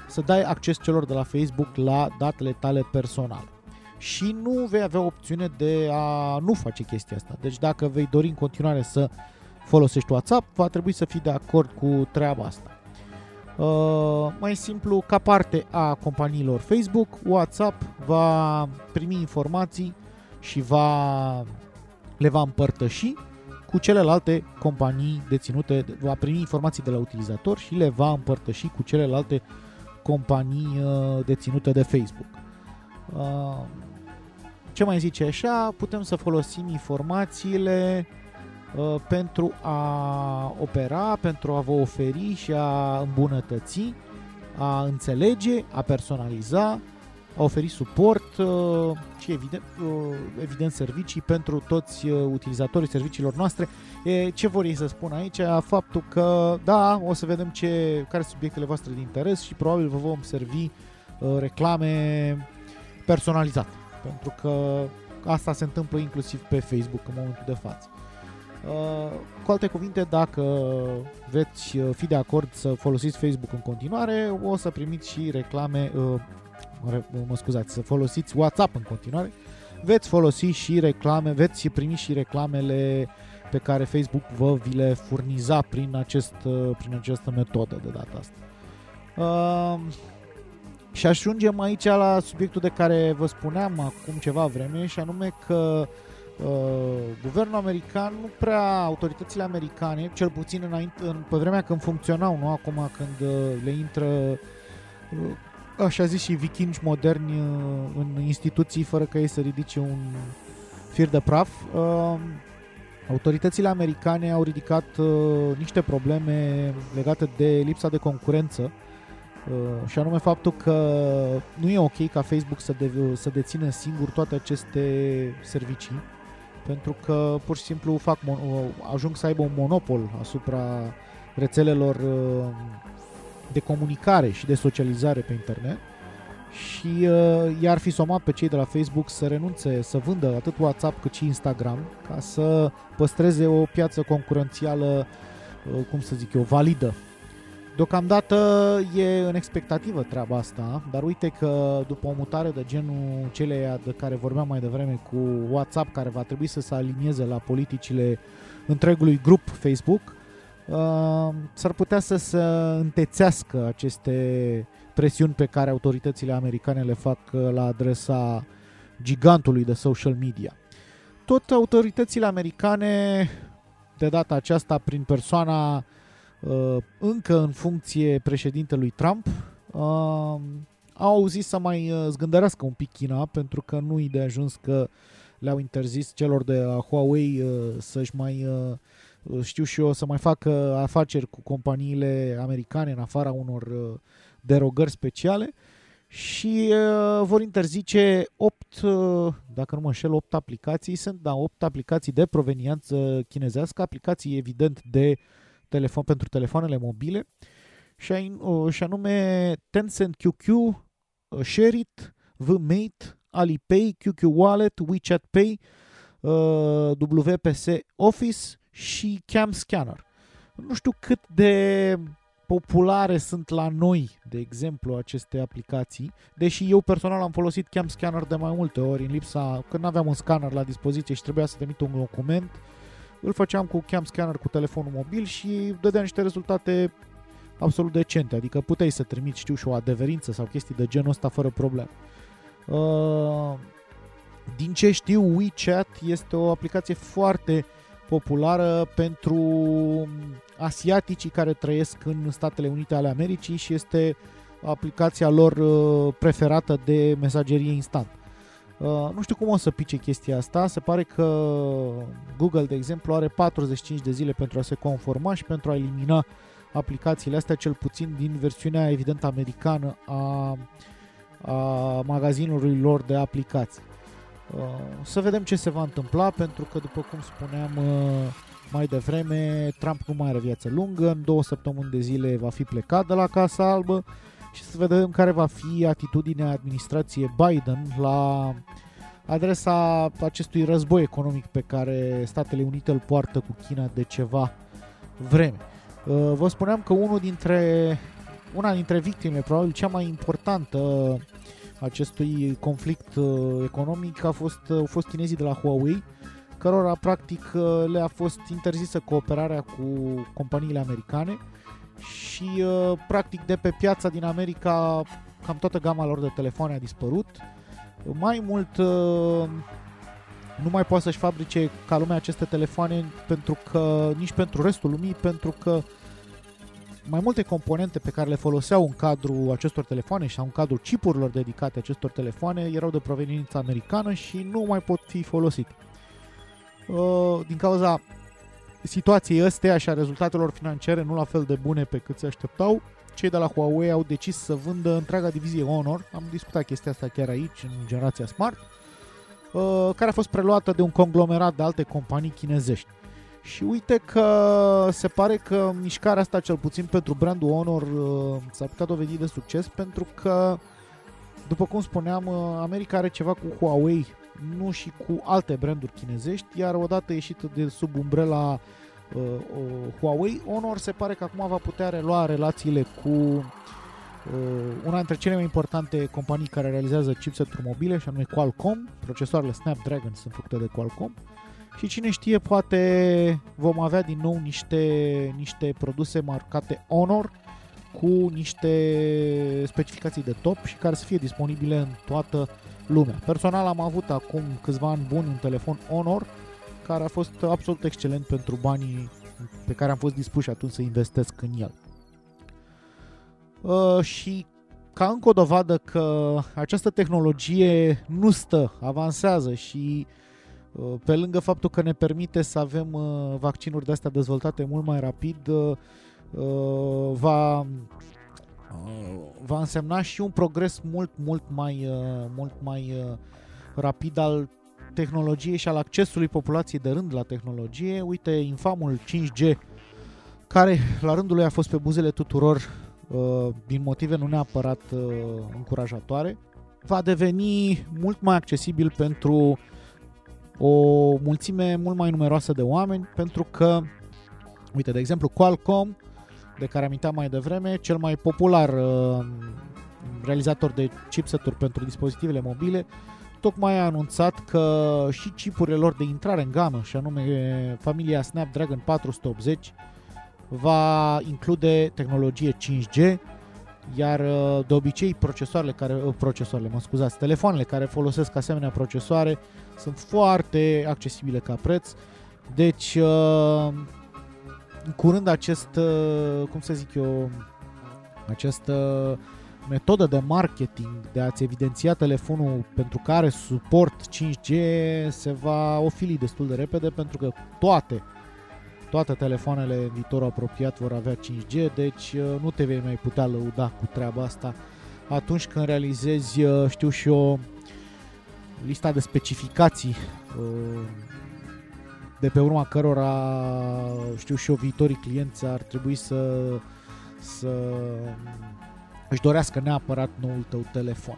să dai acces celor de la Facebook la datele tale personale. și nu vei avea opțiune de a nu face chestia asta. Deci dacă vei dori în continuare să folosești WhatsApp, va trebui să fii de acord cu treaba asta. Uh, mai simplu, ca parte a companiilor Facebook, WhatsApp va primi informații și va, le va împărtăși cu celelalte companii deținute, va primi informații de la utilizator și le va împărtăși cu celelalte companii uh, deținute de Facebook. Uh, ce mai zice așa? Putem să folosim informațiile uh, pentru a opera, pentru a vă oferi și a îmbunătăți, a înțelege, a personaliza, a oferi suport uh, și evident, uh, evident servicii pentru toți uh, utilizatorii serviciilor noastre. E, ce vor ei să spun aici? Faptul că, da, o să vedem ce, care sunt subiectele voastre de interes și probabil vă vom servi reclame personalizate. Pentru că asta se întâmplă inclusiv pe Facebook în momentul de față. Cu alte cuvinte, dacă veți fi de acord să folosiți Facebook în continuare, o să primiți și reclame mă scuzați, să folosiți WhatsApp în continuare, veți folosi și reclame, veți primi și reclamele pe care Facebook vă vi le furniza prin, acest, prin această metodă de data asta. Uh, și ajungem aici la subiectul de care vă spuneam acum ceva vreme și anume că uh, guvernul american nu prea, autoritățile americane, cel puțin înainte, în, pe vremea când funcționau, nu acum când uh, le intră uh, așa zis și vikingi moderni uh, în instituții fără ca ei să ridice un fir de praf. Uh, autoritățile americane au ridicat uh, niște probleme legate de lipsa de concurență și anume faptul că nu e ok ca Facebook să, de, să dețină singur toate aceste servicii pentru că pur și simplu fac ajung să aibă un monopol asupra rețelelor de comunicare și de socializare pe internet și uh, i-ar fi somat pe cei de la Facebook să renunțe să vândă atât WhatsApp cât și Instagram ca să păstreze o piață concurențială, uh, cum să zic eu, validă. Deocamdată e în expectativă treaba asta, dar uite că după o mutare de genul celeia de care vorbeam mai devreme cu WhatsApp, care va trebui să se alinieze la politicile întregului grup Facebook, uh, s-ar putea să se întețească aceste presiuni pe care autoritățile americane le fac uh, la adresa gigantului de social media. Tot autoritățile americane, de data aceasta prin persoana uh, încă în funcție președintelui Trump, uh, au auzit să mai uh, zgândărească un pic China, pentru că nu-i de ajuns că le-au interzis celor de la Huawei uh, să-și mai uh, știu și eu, să mai facă afaceri cu companiile americane în afara unor uh, derogări speciale și uh, vor interzice 8, uh, dacă nu mă înșel, 8 aplicații, sunt da, 8 aplicații de proveniență chinezească, aplicații evident de telefon pentru telefoanele mobile și, uh, și anume Tencent QQ, uh, Shareit, VMate, Alipay, QQ Wallet, WeChat Pay, uh, WPS Office și Cam Scanner. Nu știu cât de populare sunt la noi, de exemplu, aceste aplicații, deși eu personal am folosit Cam Scanner de mai multe ori în lipsa, când aveam un scanner la dispoziție și trebuia să trimit un document, îl făceam cu Cam Scanner cu telefonul mobil și dădea niște rezultate absolut decente, adică puteai să trimiți, știu și o adeverință sau chestii de genul ăsta fără probleme. Uh, din ce știu, WeChat este o aplicație foarte populară pentru asiaticii care trăiesc în Statele Unite ale Americii și este aplicația lor uh, preferată de mesagerie instant. Uh, nu știu cum o să pice chestia asta, se pare că Google, de exemplu, are 45 de zile pentru a se conforma și pentru a elimina aplicațiile astea, cel puțin din versiunea evident americană a, a magazinului lor de aplicații. Uh, să vedem ce se va întâmpla, pentru că, după cum spuneam uh, mai devreme, Trump nu mai are viață lungă, în două săptămâni de zile va fi plecat de la Casa Albă și să vedem care va fi atitudinea administrației Biden la adresa acestui război economic pe care Statele Unite îl poartă cu China de ceva vreme. Uh, vă spuneam că unul dintre, una dintre victime, probabil cea mai importantă acestui conflict uh, economic a fost, uh, au fost chinezii de la Huawei, cărora practic uh, le-a fost interzisă cooperarea cu companiile americane și uh, practic de pe piața din America cam toată gama lor de telefoane a dispărut. Mai mult uh, nu mai poate să-și fabrice ca lumea aceste telefoane pentru că nici pentru restul lumii, pentru că mai multe componente pe care le foloseau în cadrul acestor telefoane și în cadrul chipurilor dedicate acestor telefoane erau de proveniență americană și nu mai pot fi folosite. Uh, din cauza situației astea și a rezultatelor financiare nu la fel de bune pe cât se așteptau, cei de la Huawei au decis să vândă întreaga divizie Honor, am discutat chestia asta chiar aici, în generația Smart, uh, care a fost preluată de un conglomerat de alte companii chinezești. Și uite că se pare că mișcarea asta, cel puțin pentru brandul Honor, uh, s-a putea dovedi de succes pentru că, după cum spuneam, uh, America are ceva cu Huawei, nu și cu alte branduri chinezești, iar odată ieșit de sub umbrela uh, uh, Huawei, Honor se pare că acum va putea relua relațiile cu uh, una dintre cele mai importante companii care realizează chipseturi mobile, și anume Qualcomm. Procesoarele Snapdragon sunt făcute de Qualcomm. Și cine știe, poate vom avea din nou niște, niște produse marcate Honor cu niște specificații de top și care să fie disponibile în toată lumea. Personal am avut acum câțiva ani buni un telefon Honor care a fost absolut excelent pentru banii pe care am fost dispuși atunci să investesc în el. Uh, și ca încă o dovadă că această tehnologie nu stă, avansează și uh, pe lângă faptul că ne permite să avem uh, vaccinuri de astea dezvoltate mult mai rapid, uh, uh va, uh, va însemna și un progres mult, mult mai, uh, mult mai rapid al tehnologiei și al accesului populației de rând la tehnologie. Uite, infamul 5G, care la rândul lui a fost pe buzele tuturor uh, din motive nu neapărat uh, încurajatoare, va deveni mult mai accesibil pentru o mulțime mult mai numeroasă de oameni, pentru că, uite, de exemplu, Qualcomm, de care aminteam mai devreme, cel mai popular uh, realizator de chipseturi pentru dispozitivele mobile, tocmai a anunțat că și chipurile lor de intrare în gamă, și anume familia Snapdragon 480, va include tehnologie 5G, iar uh, de obicei procesoarele care uh, procesoarele, mă scuzați, telefoanele care folosesc asemenea procesoare sunt foarte accesibile ca preț. Deci uh, în curând acest cum să zic eu această metodă de marketing de a-ți evidenția telefonul pentru care suport 5G se va ofili destul de repede pentru că toate toate telefoanele în viitorul apropiat vor avea 5G, deci uh, nu te vei mai putea lăuda cu treaba asta atunci când realizezi, uh, știu și eu, lista de specificații uh, de pe urma cărora, știu și eu, viitorii clienți ar trebui să, să își dorească neapărat noul tău telefon.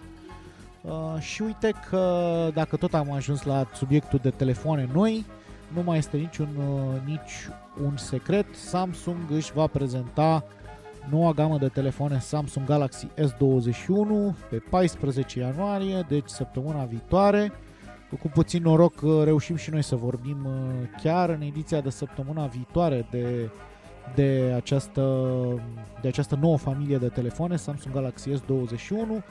Uh, și uite că dacă tot am ajuns la subiectul de telefoane noi, nu mai este niciun, uh, nici un secret. Samsung își va prezenta noua gamă de telefoane Samsung Galaxy S21 pe 14 ianuarie, deci săptămâna viitoare. Cu puțin noroc uh, reușim și noi să vorbim uh, chiar în ediția de săptămâna viitoare de de această, de această nouă familie de telefoane Samsung Galaxy S21.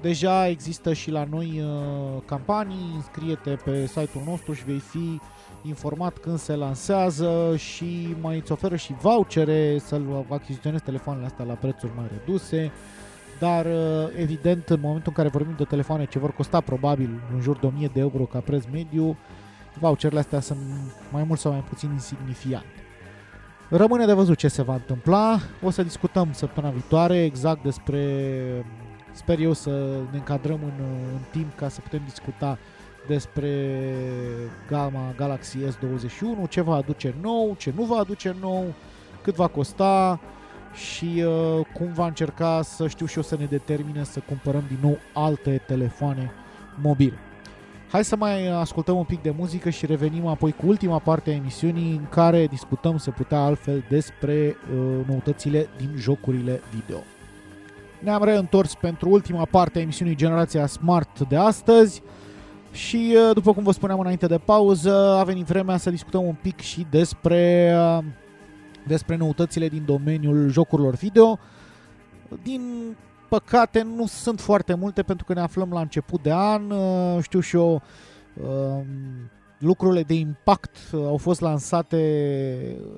Deja există și la noi uh, campanii, înscrie-te pe site-ul nostru și vei fi informat când se lansează și mai îți oferă și vouchere să-l achiziționezi telefoanele astea la prețuri mai reduse. Dar uh, evident, în momentul în care vorbim de telefoane ce vor costa probabil în jur de 1000 de euro ca preț mediu, voucherele astea sunt mai mult sau mai puțin insignifiante. Rămâne de văzut ce se va întâmpla. O să discutăm săptămâna viitoare exact despre... Sper eu să ne încadrăm în, în timp ca să putem discuta despre gama Galaxy S21, ce va aduce nou, ce nu va aduce nou, cât va costa și uh, cum va încerca să știu și eu să ne determine să cumpărăm din nou alte telefoane mobile. Hai să mai ascultăm un pic de muzică și revenim apoi cu ultima parte a emisiunii în care discutăm, se putea altfel, despre uh, noutățile din jocurile video. Ne-am reîntors pentru ultima parte a emisiunii Generația Smart de astăzi și, uh, după cum vă spuneam înainte de pauză, a venit vremea să discutăm un pic și despre, uh, despre noutățile din domeniul jocurilor video. Din păcate nu sunt foarte multe pentru că ne aflăm la început de an, uh, știu și eu, um, lucrurile de impact au fost lansate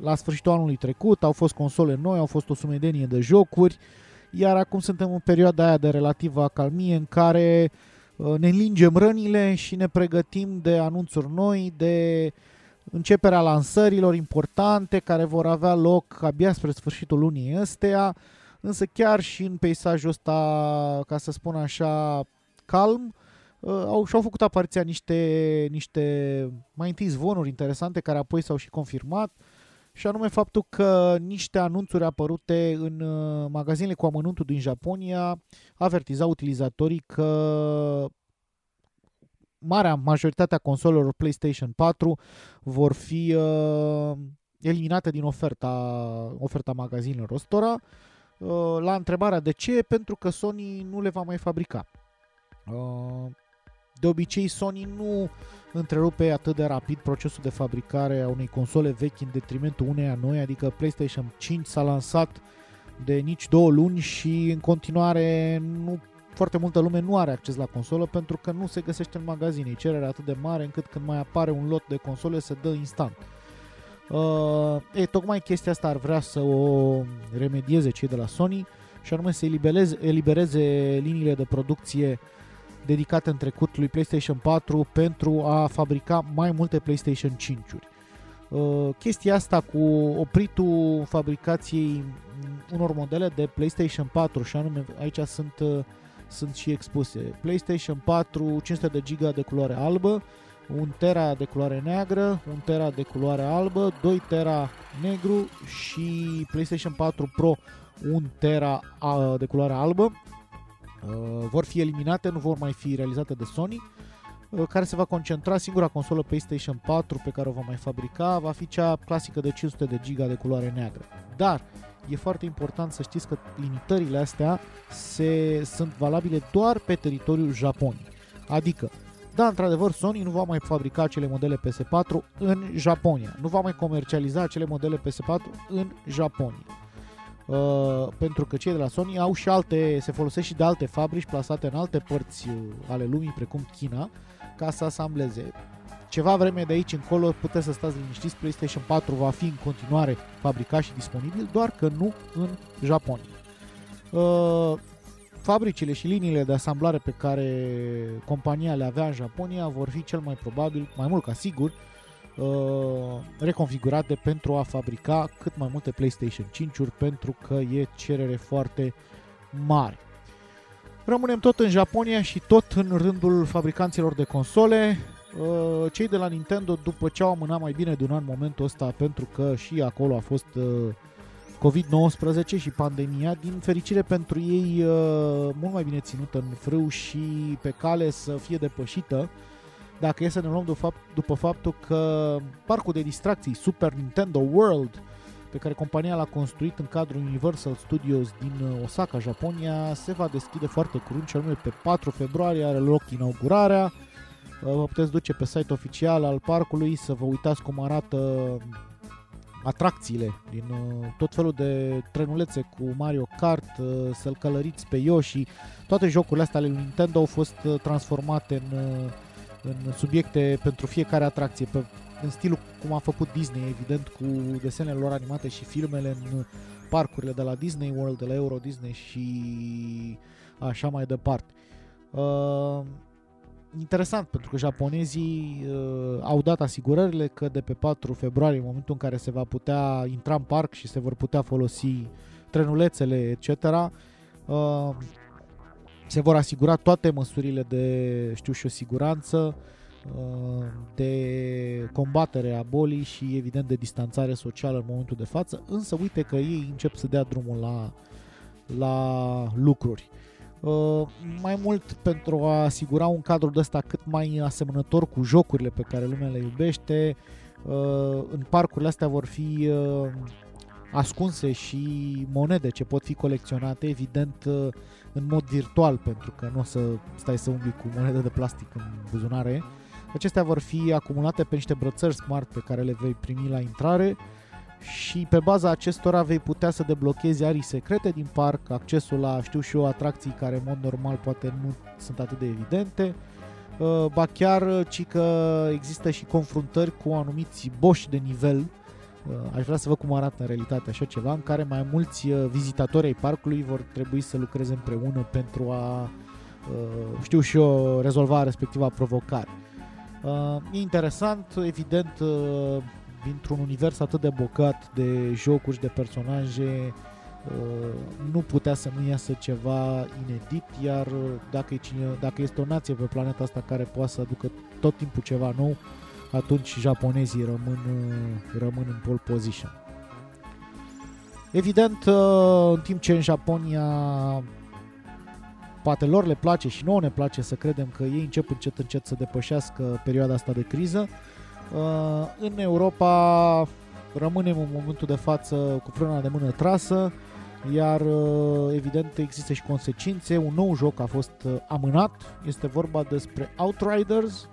la sfârșitul anului trecut, au fost console noi, au fost o sumedenie de jocuri, iar acum suntem în perioada aia de relativă acalmie în care uh, ne înlingem rănile și ne pregătim de anunțuri noi, de începerea lansărilor importante care vor avea loc abia spre sfârșitul lunii ăsteia, însă chiar și în peisajul ăsta, ca să spun așa, calm, uh, au, și-au făcut apariția niște, niște mai întâi zvonuri interesante care apoi s-au și confirmat și anume faptul că niște anunțuri apărute în uh, magazinele cu amănuntul din Japonia avertizau utilizatorii că marea majoritatea consolelor PlayStation 4 vor fi uh, eliminate din oferta, oferta magazinelor ăstora. Uh, la întrebarea de ce, pentru că Sony nu le va mai fabrica. Uh, de obicei, Sony nu întrerupe atât de rapid procesul de fabricare a unei console vechi în detrimentul uneia noi, adică PlayStation 5 s-a lansat de nici două luni și în continuare nu foarte multă lume nu are acces la consolă pentru că nu se găsește în magazine. Cererea atât de mare încât când mai apare un lot de console se dă instant. Uh, e, tocmai chestia asta ar vrea să o remedieze cei de la Sony și anume să elibereze, elibereze liniile de producție dedicate în trecut lui PlayStation 4 pentru a fabrica mai multe PlayStation 5-uri. Uh, chestia asta cu opritul fabricației unor modele de PlayStation 4 și anume aici sunt, uh, sunt și expuse PlayStation 4 500 de giga de culoare albă, 1 tera de culoare neagră, 1 tera de culoare albă, 2 tera negru și PlayStation 4 Pro 1 tera de culoare albă Uh, vor fi eliminate, nu vor mai fi realizate de Sony, uh, care se va concentra, singura consolă PlayStation 4 pe care o va mai fabrica va fi cea clasică de 500 de giga de culoare neagră. Dar e foarte important să știți că limitările astea se, sunt valabile doar pe teritoriul Japoniei. Adică, da, într-adevăr, Sony nu va mai fabrica acele modele PS4 în Japonia, nu va mai comercializa acele modele PS4 în Japonia Uh, pentru că cei de la Sony au și alte, se folosesc și de alte fabrici plasate în alte părți uh, ale lumii, precum China, ca să asambleze. Ceva vreme de aici încolo puteți să stați liniștiți, PlayStation 4 va fi în continuare fabricat și disponibil, doar că nu în Japonia. Uh, fabricile și liniile de asamblare pe care compania le avea în Japonia vor fi cel mai probabil, mai mult ca sigur, Uh, reconfigurate pentru a fabrica cât mai multe PlayStation 5-uri pentru că e cerere foarte mare. Rămânem tot în Japonia și tot în rândul fabricanților de console. Uh, cei de la Nintendo, după ce au amânat mai bine de un an momentul ăsta, pentru că și acolo a fost uh, COVID-19 și pandemia, din fericire pentru ei mult mai bine ținută în frâu și pe cale să fie depășită, dacă e să ne luăm după, fapt, după faptul că parcul de distracții Super Nintendo World, pe care compania l-a construit în cadrul Universal Studios din uh, Osaka, Japonia, se va deschide foarte curând, și anume pe 4 februarie are loc inaugurarea. Uh, vă puteți duce pe site oficial al parcului să vă uitați cum arată um, atracțiile din uh, tot felul de trenulețe cu Mario Kart, să-l călăriți pe Yoshi. Toate jocurile astea ale lui Nintendo au fost transformate în în subiecte pentru fiecare atracție, pe, în stilul cum a făcut Disney, evident, cu desenele lor animate și filmele în parcurile de la Disney World, de la Euro Disney și așa mai departe. Uh, interesant, pentru că japonezii uh, au dat asigurările că de pe 4 februarie, în momentul în care se va putea intra în parc și se vor putea folosi trenulețele, etc., uh, se vor asigura toate măsurile de, știu și o siguranță, uh, de combatere a bolii și evident de distanțare socială în momentul de față, însă uite că ei încep să dea drumul la, la lucruri. Uh, mai mult pentru a asigura un cadru de ăsta cât mai asemănător cu jocurile pe care lumea le iubește, uh, în parcurile astea vor fi ascunse și monede ce pot fi colecționate, evident uh, în mod virtual, pentru că nu o să stai să umbli cu monede de plastic în buzunare. Acestea vor fi acumulate pe niște brățări smart pe care le vei primi la intrare și pe baza acestora vei putea să deblochezi arii secrete din parc, accesul la, știu și eu, atracții care în mod normal poate nu sunt atât de evidente, uh, ba chiar ci că există și confruntări cu anumiți boși de nivel, uh, aș vrea să văd cum arată în realitate așa ceva, în care mai mulți uh, vizitatori ai parcului vor trebui să lucreze împreună pentru a, știu și eu, rezolva respectiva provocare. E interesant, evident, dintr-un univers atât de bogat de jocuri și de personaje, uh, nu putea să nu iasă ceva inedit, iar dacă, e cine, dacă este o nație pe planeta asta care poate să aducă tot timpul ceva nou, atunci japonezii rămân, uh, rămân în pole position. Evident, uh, în timp ce în Japonia poate lor le place și nouă ne place să credem că ei încep încet încet să depășească perioada asta de criză, Uh, în Europa rămânem în momentul de față cu frâna de mână trasă, iar uh, evident există și consecințe. Un nou joc a fost uh, amânat, este vorba despre Outriders,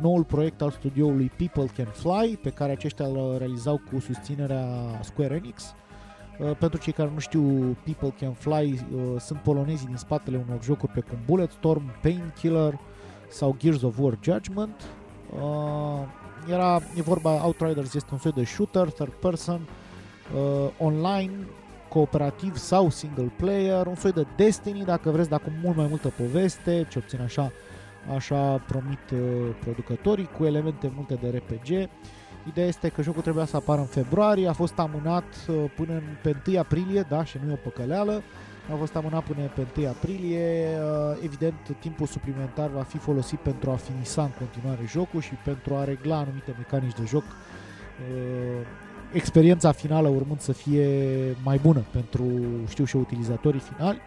noul proiect al studioului People Can Fly, pe care aceștia îl realizau cu susținerea Square Enix. Pentru cei care nu știu, People Can Fly sunt polonezii din spatele unor jocuri pe cum Bulletstorm, Painkiller sau Gears of War Judgment. Era, e vorba, Outriders este un soi de shooter, third person, uh, online, cooperativ sau single player, un soi de Destiny, dacă vreți, dar cu mult mai multă poveste, ce obțin așa, așa promit uh, producătorii, cu elemente multe de RPG. Ideea este că jocul trebuia să apară în februarie, a fost amânat uh, până în, pe 1 aprilie, da, și nu e o păcăleală. Uh, a fost amânat până pe 1 aprilie. Uh, evident, timpul suplimentar va fi folosit pentru a finisa în continuare jocul și pentru a regla anumite mecanici de joc. Uh, experiența finală urmând să fie mai bună pentru, știu și utilizatorii finali.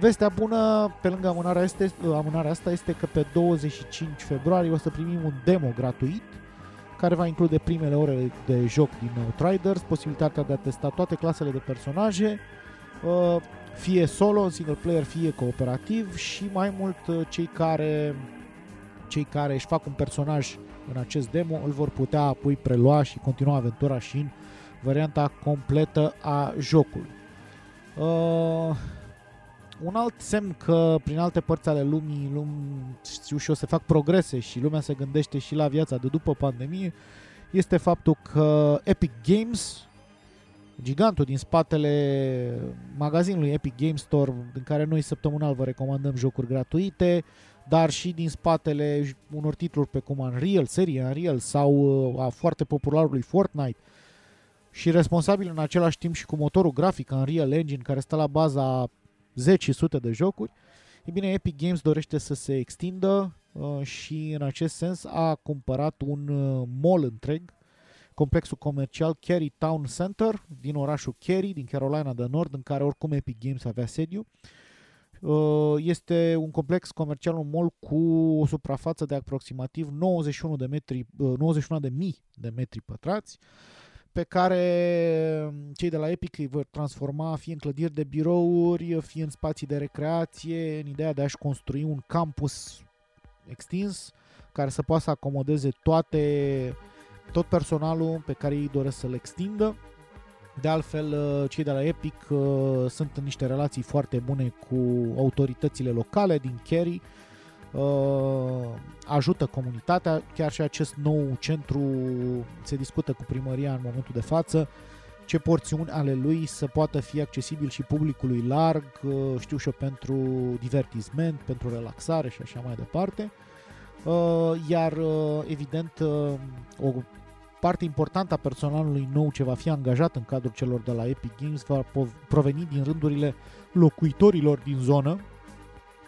Vestea bună, pe lângă amânarea, este, uh, amânarea asta, este că pe 25 februarie o să primim un demo gratuit care va include primele ore de joc din Outriders, posibilitatea de a testa toate clasele de personaje, fie solo, în single player, fie cooperativ și mai mult uh, cei care cei care își fac un personaj în acest demo îl vor putea apoi prelua și continua aventura și în varianta completă a jocului. Uh, un alt semn că prin alte părți ale lumii, lum, știu și o să fac progrese și lumea se gândește și la viața de după pandemie, este faptul că Epic Games gigantul din spatele magazinului Epic Game Store, în care noi săptămânal vă recomandăm jocuri gratuite, dar și din spatele unor titluri pe cum Unreal, seria Unreal sau uh, a foarte popularului Fortnite. Și responsabil în același timp și cu motorul grafic Unreal Engine care stă la baza 10 sute de jocuri, e bine, Epic Games dorește să se extindă uh, și în acest sens a cumpărat un uh, mall întreg complexul comercial Kerry Town Center din orașul Kerry, din Carolina de Nord, în care oricum Epic Games avea sediu. Uh, este un complex comercial, un mall cu o suprafață de aproximativ 91 de metri, 91 uh, de mii de metri pătrați, pe care um, cei de la Epic îi vor transforma fie în clădiri de birouri, fie în spații de recreație, în ideea de a-și construi un campus extins care să poată să acomodeze toate tot personalul pe care ei doresc să-l extindă. De altfel, uh, cei de la Epic uh, sunt în niște relații foarte bune cu autoritățile locale din Kerry, uh, ajută comunitatea, chiar și acest nou centru se discută cu primăria în momentul de față, ce porțiuni ale lui să poată fi accesibil și publicului larg, știu și eu, pentru divertisment, pentru relaxare și așa mai departe. Iar, evident, o parte importantă a personalului nou ce va fi angajat în cadrul celor de la Epic Games va proveni din rândurile locuitorilor din zonă,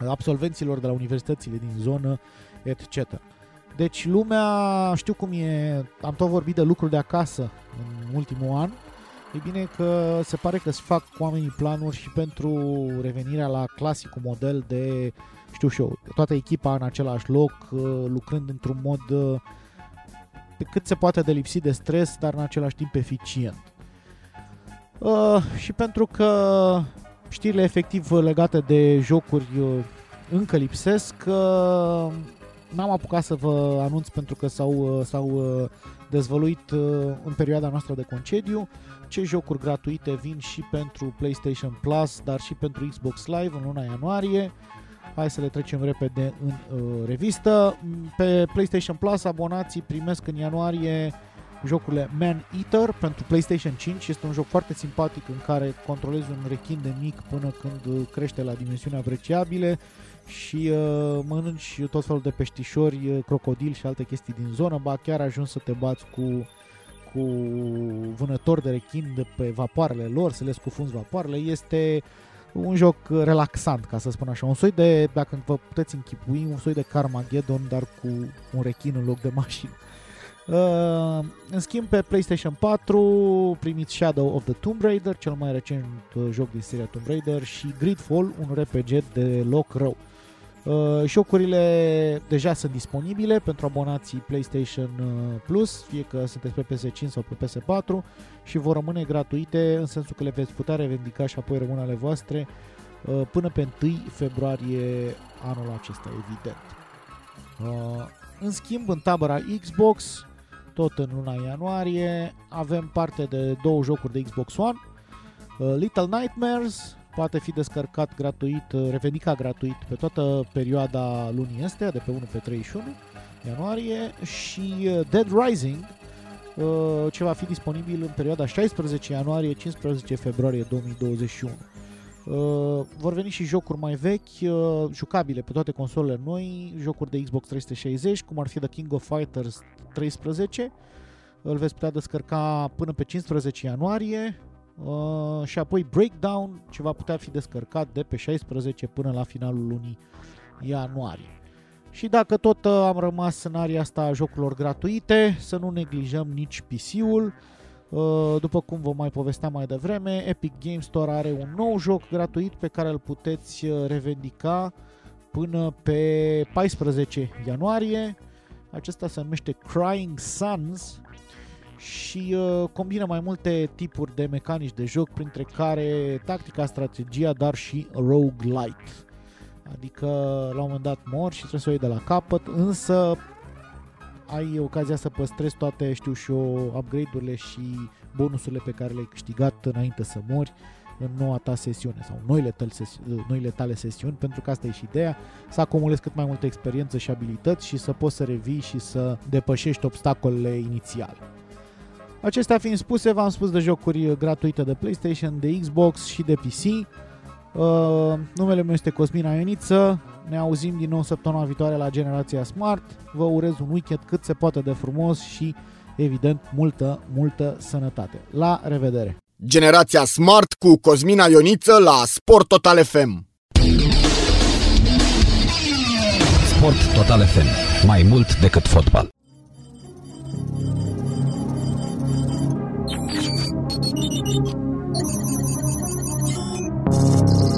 absolvenților de la universitățile din zonă, etc. Deci lumea, știu cum e, am tot vorbit de lucruri de acasă în ultimul an, e bine că se pare că se fac cu oamenii planuri și pentru revenirea la clasicul model de, știu și eu, toată echipa în același loc, lucrând într-un mod cât se poate de lipsit de stres, dar în același timp eficient. Uh, și pentru că știrile efectiv legate de jocuri uh, încă lipsesc, uh, n-am apucat să vă anunț pentru că s-au, uh, s-au uh, dezvăluit uh, în perioada noastră de concediu ce jocuri gratuite vin și pentru PlayStation Plus, dar și pentru Xbox Live în luna ianuarie. Hai să le trecem repede în uh, revistă. Pe PlayStation Plus abonații primesc în ianuarie jocurile Man Eater pentru PlayStation 5. Este un joc foarte simpatic în care controlezi un rechin de mic până când crește la dimensiuni apreciabile și uh, mănânci tot felul de peștișori, uh, crocodili și alte chestii din zonă, ba chiar ajungi să te bați cu cu vânători de rechin de pe vapoarele lor, să le scufunzi vapoarele, este un joc relaxant, ca să spun așa, un soi de, dacă vă puteți închipui, un soi de Carmageddon, dar cu un rechin în loc de mașină. Uh, în schimb, pe PlayStation 4 primiți Shadow of the Tomb Raider, cel mai recent uh, joc din seria Tomb Raider, și Gridfall, un RPG de loc rău. Uh, jocurile deja sunt disponibile pentru abonații PlayStation uh, Plus, fie că sunteți pe PS5 sau pe PS4 și vor rămâne gratuite în sensul că le veți putea revendica și apoi rămân ale voastre uh, până pe 1 februarie anul acesta, evident. Uh, în schimb, în tabăra Xbox, tot în luna ianuarie, avem parte de două jocuri de Xbox One, uh, Little Nightmares poate fi descărcat gratuit, uh, revendicat gratuit pe toată perioada lunii astea, de pe 1 pe 31 ianuarie și uh, Dead Rising, uh, ce va fi disponibil în perioada 16 ianuarie-15 februarie 2021. Vor veni și jocuri mai vechi, jucabile pe toate consolele noi, jocuri de Xbox 360, cum ar fi The King of Fighters 13, îl veți putea descărca până pe 15 ianuarie, Uh, și apoi Breakdown, ce va putea fi descărcat de pe 16 până la finalul lunii ianuarie. Și dacă tot uh, am rămas în aria asta a jocurilor gratuite, să nu neglijăm nici PC-ul. Uh, după cum vă mai povesteam mai devreme, Epic Games Store are un nou joc gratuit pe care îl puteți uh, revendica până pe 14 ianuarie. Acesta se numește Crying Suns și uh, combină mai multe tipuri de mecanici de joc, printre care tactica, strategia, dar și roguelite. Adică la un moment dat mor și trebuie să o iei de la capăt, însă ai ocazia să păstrezi toate, știu și eu, upgrade-urile și bonusurile pe care le-ai câștigat înainte să mori în noua ta sesiune sau noile tale, sesi- noile tale sesiuni, pentru că asta e și ideea, să acumulezi cât mai multă experiență și abilități și să poți să revii și să depășești obstacolele inițiale. Acestea fiind spuse, v-am spus de jocuri gratuite de PlayStation, de Xbox și de PC. Uh, numele meu este Cosmin Ioniță, ne auzim din nou săptămâna viitoare la Generația Smart. Vă urez un weekend cât se poate de frumos și, evident, multă, multă sănătate. La revedere! Generația Smart cu Cosmina Ioniță la Sport Total FM. Sport Total FM. Mai mult decât fotbal. Thank you. thank you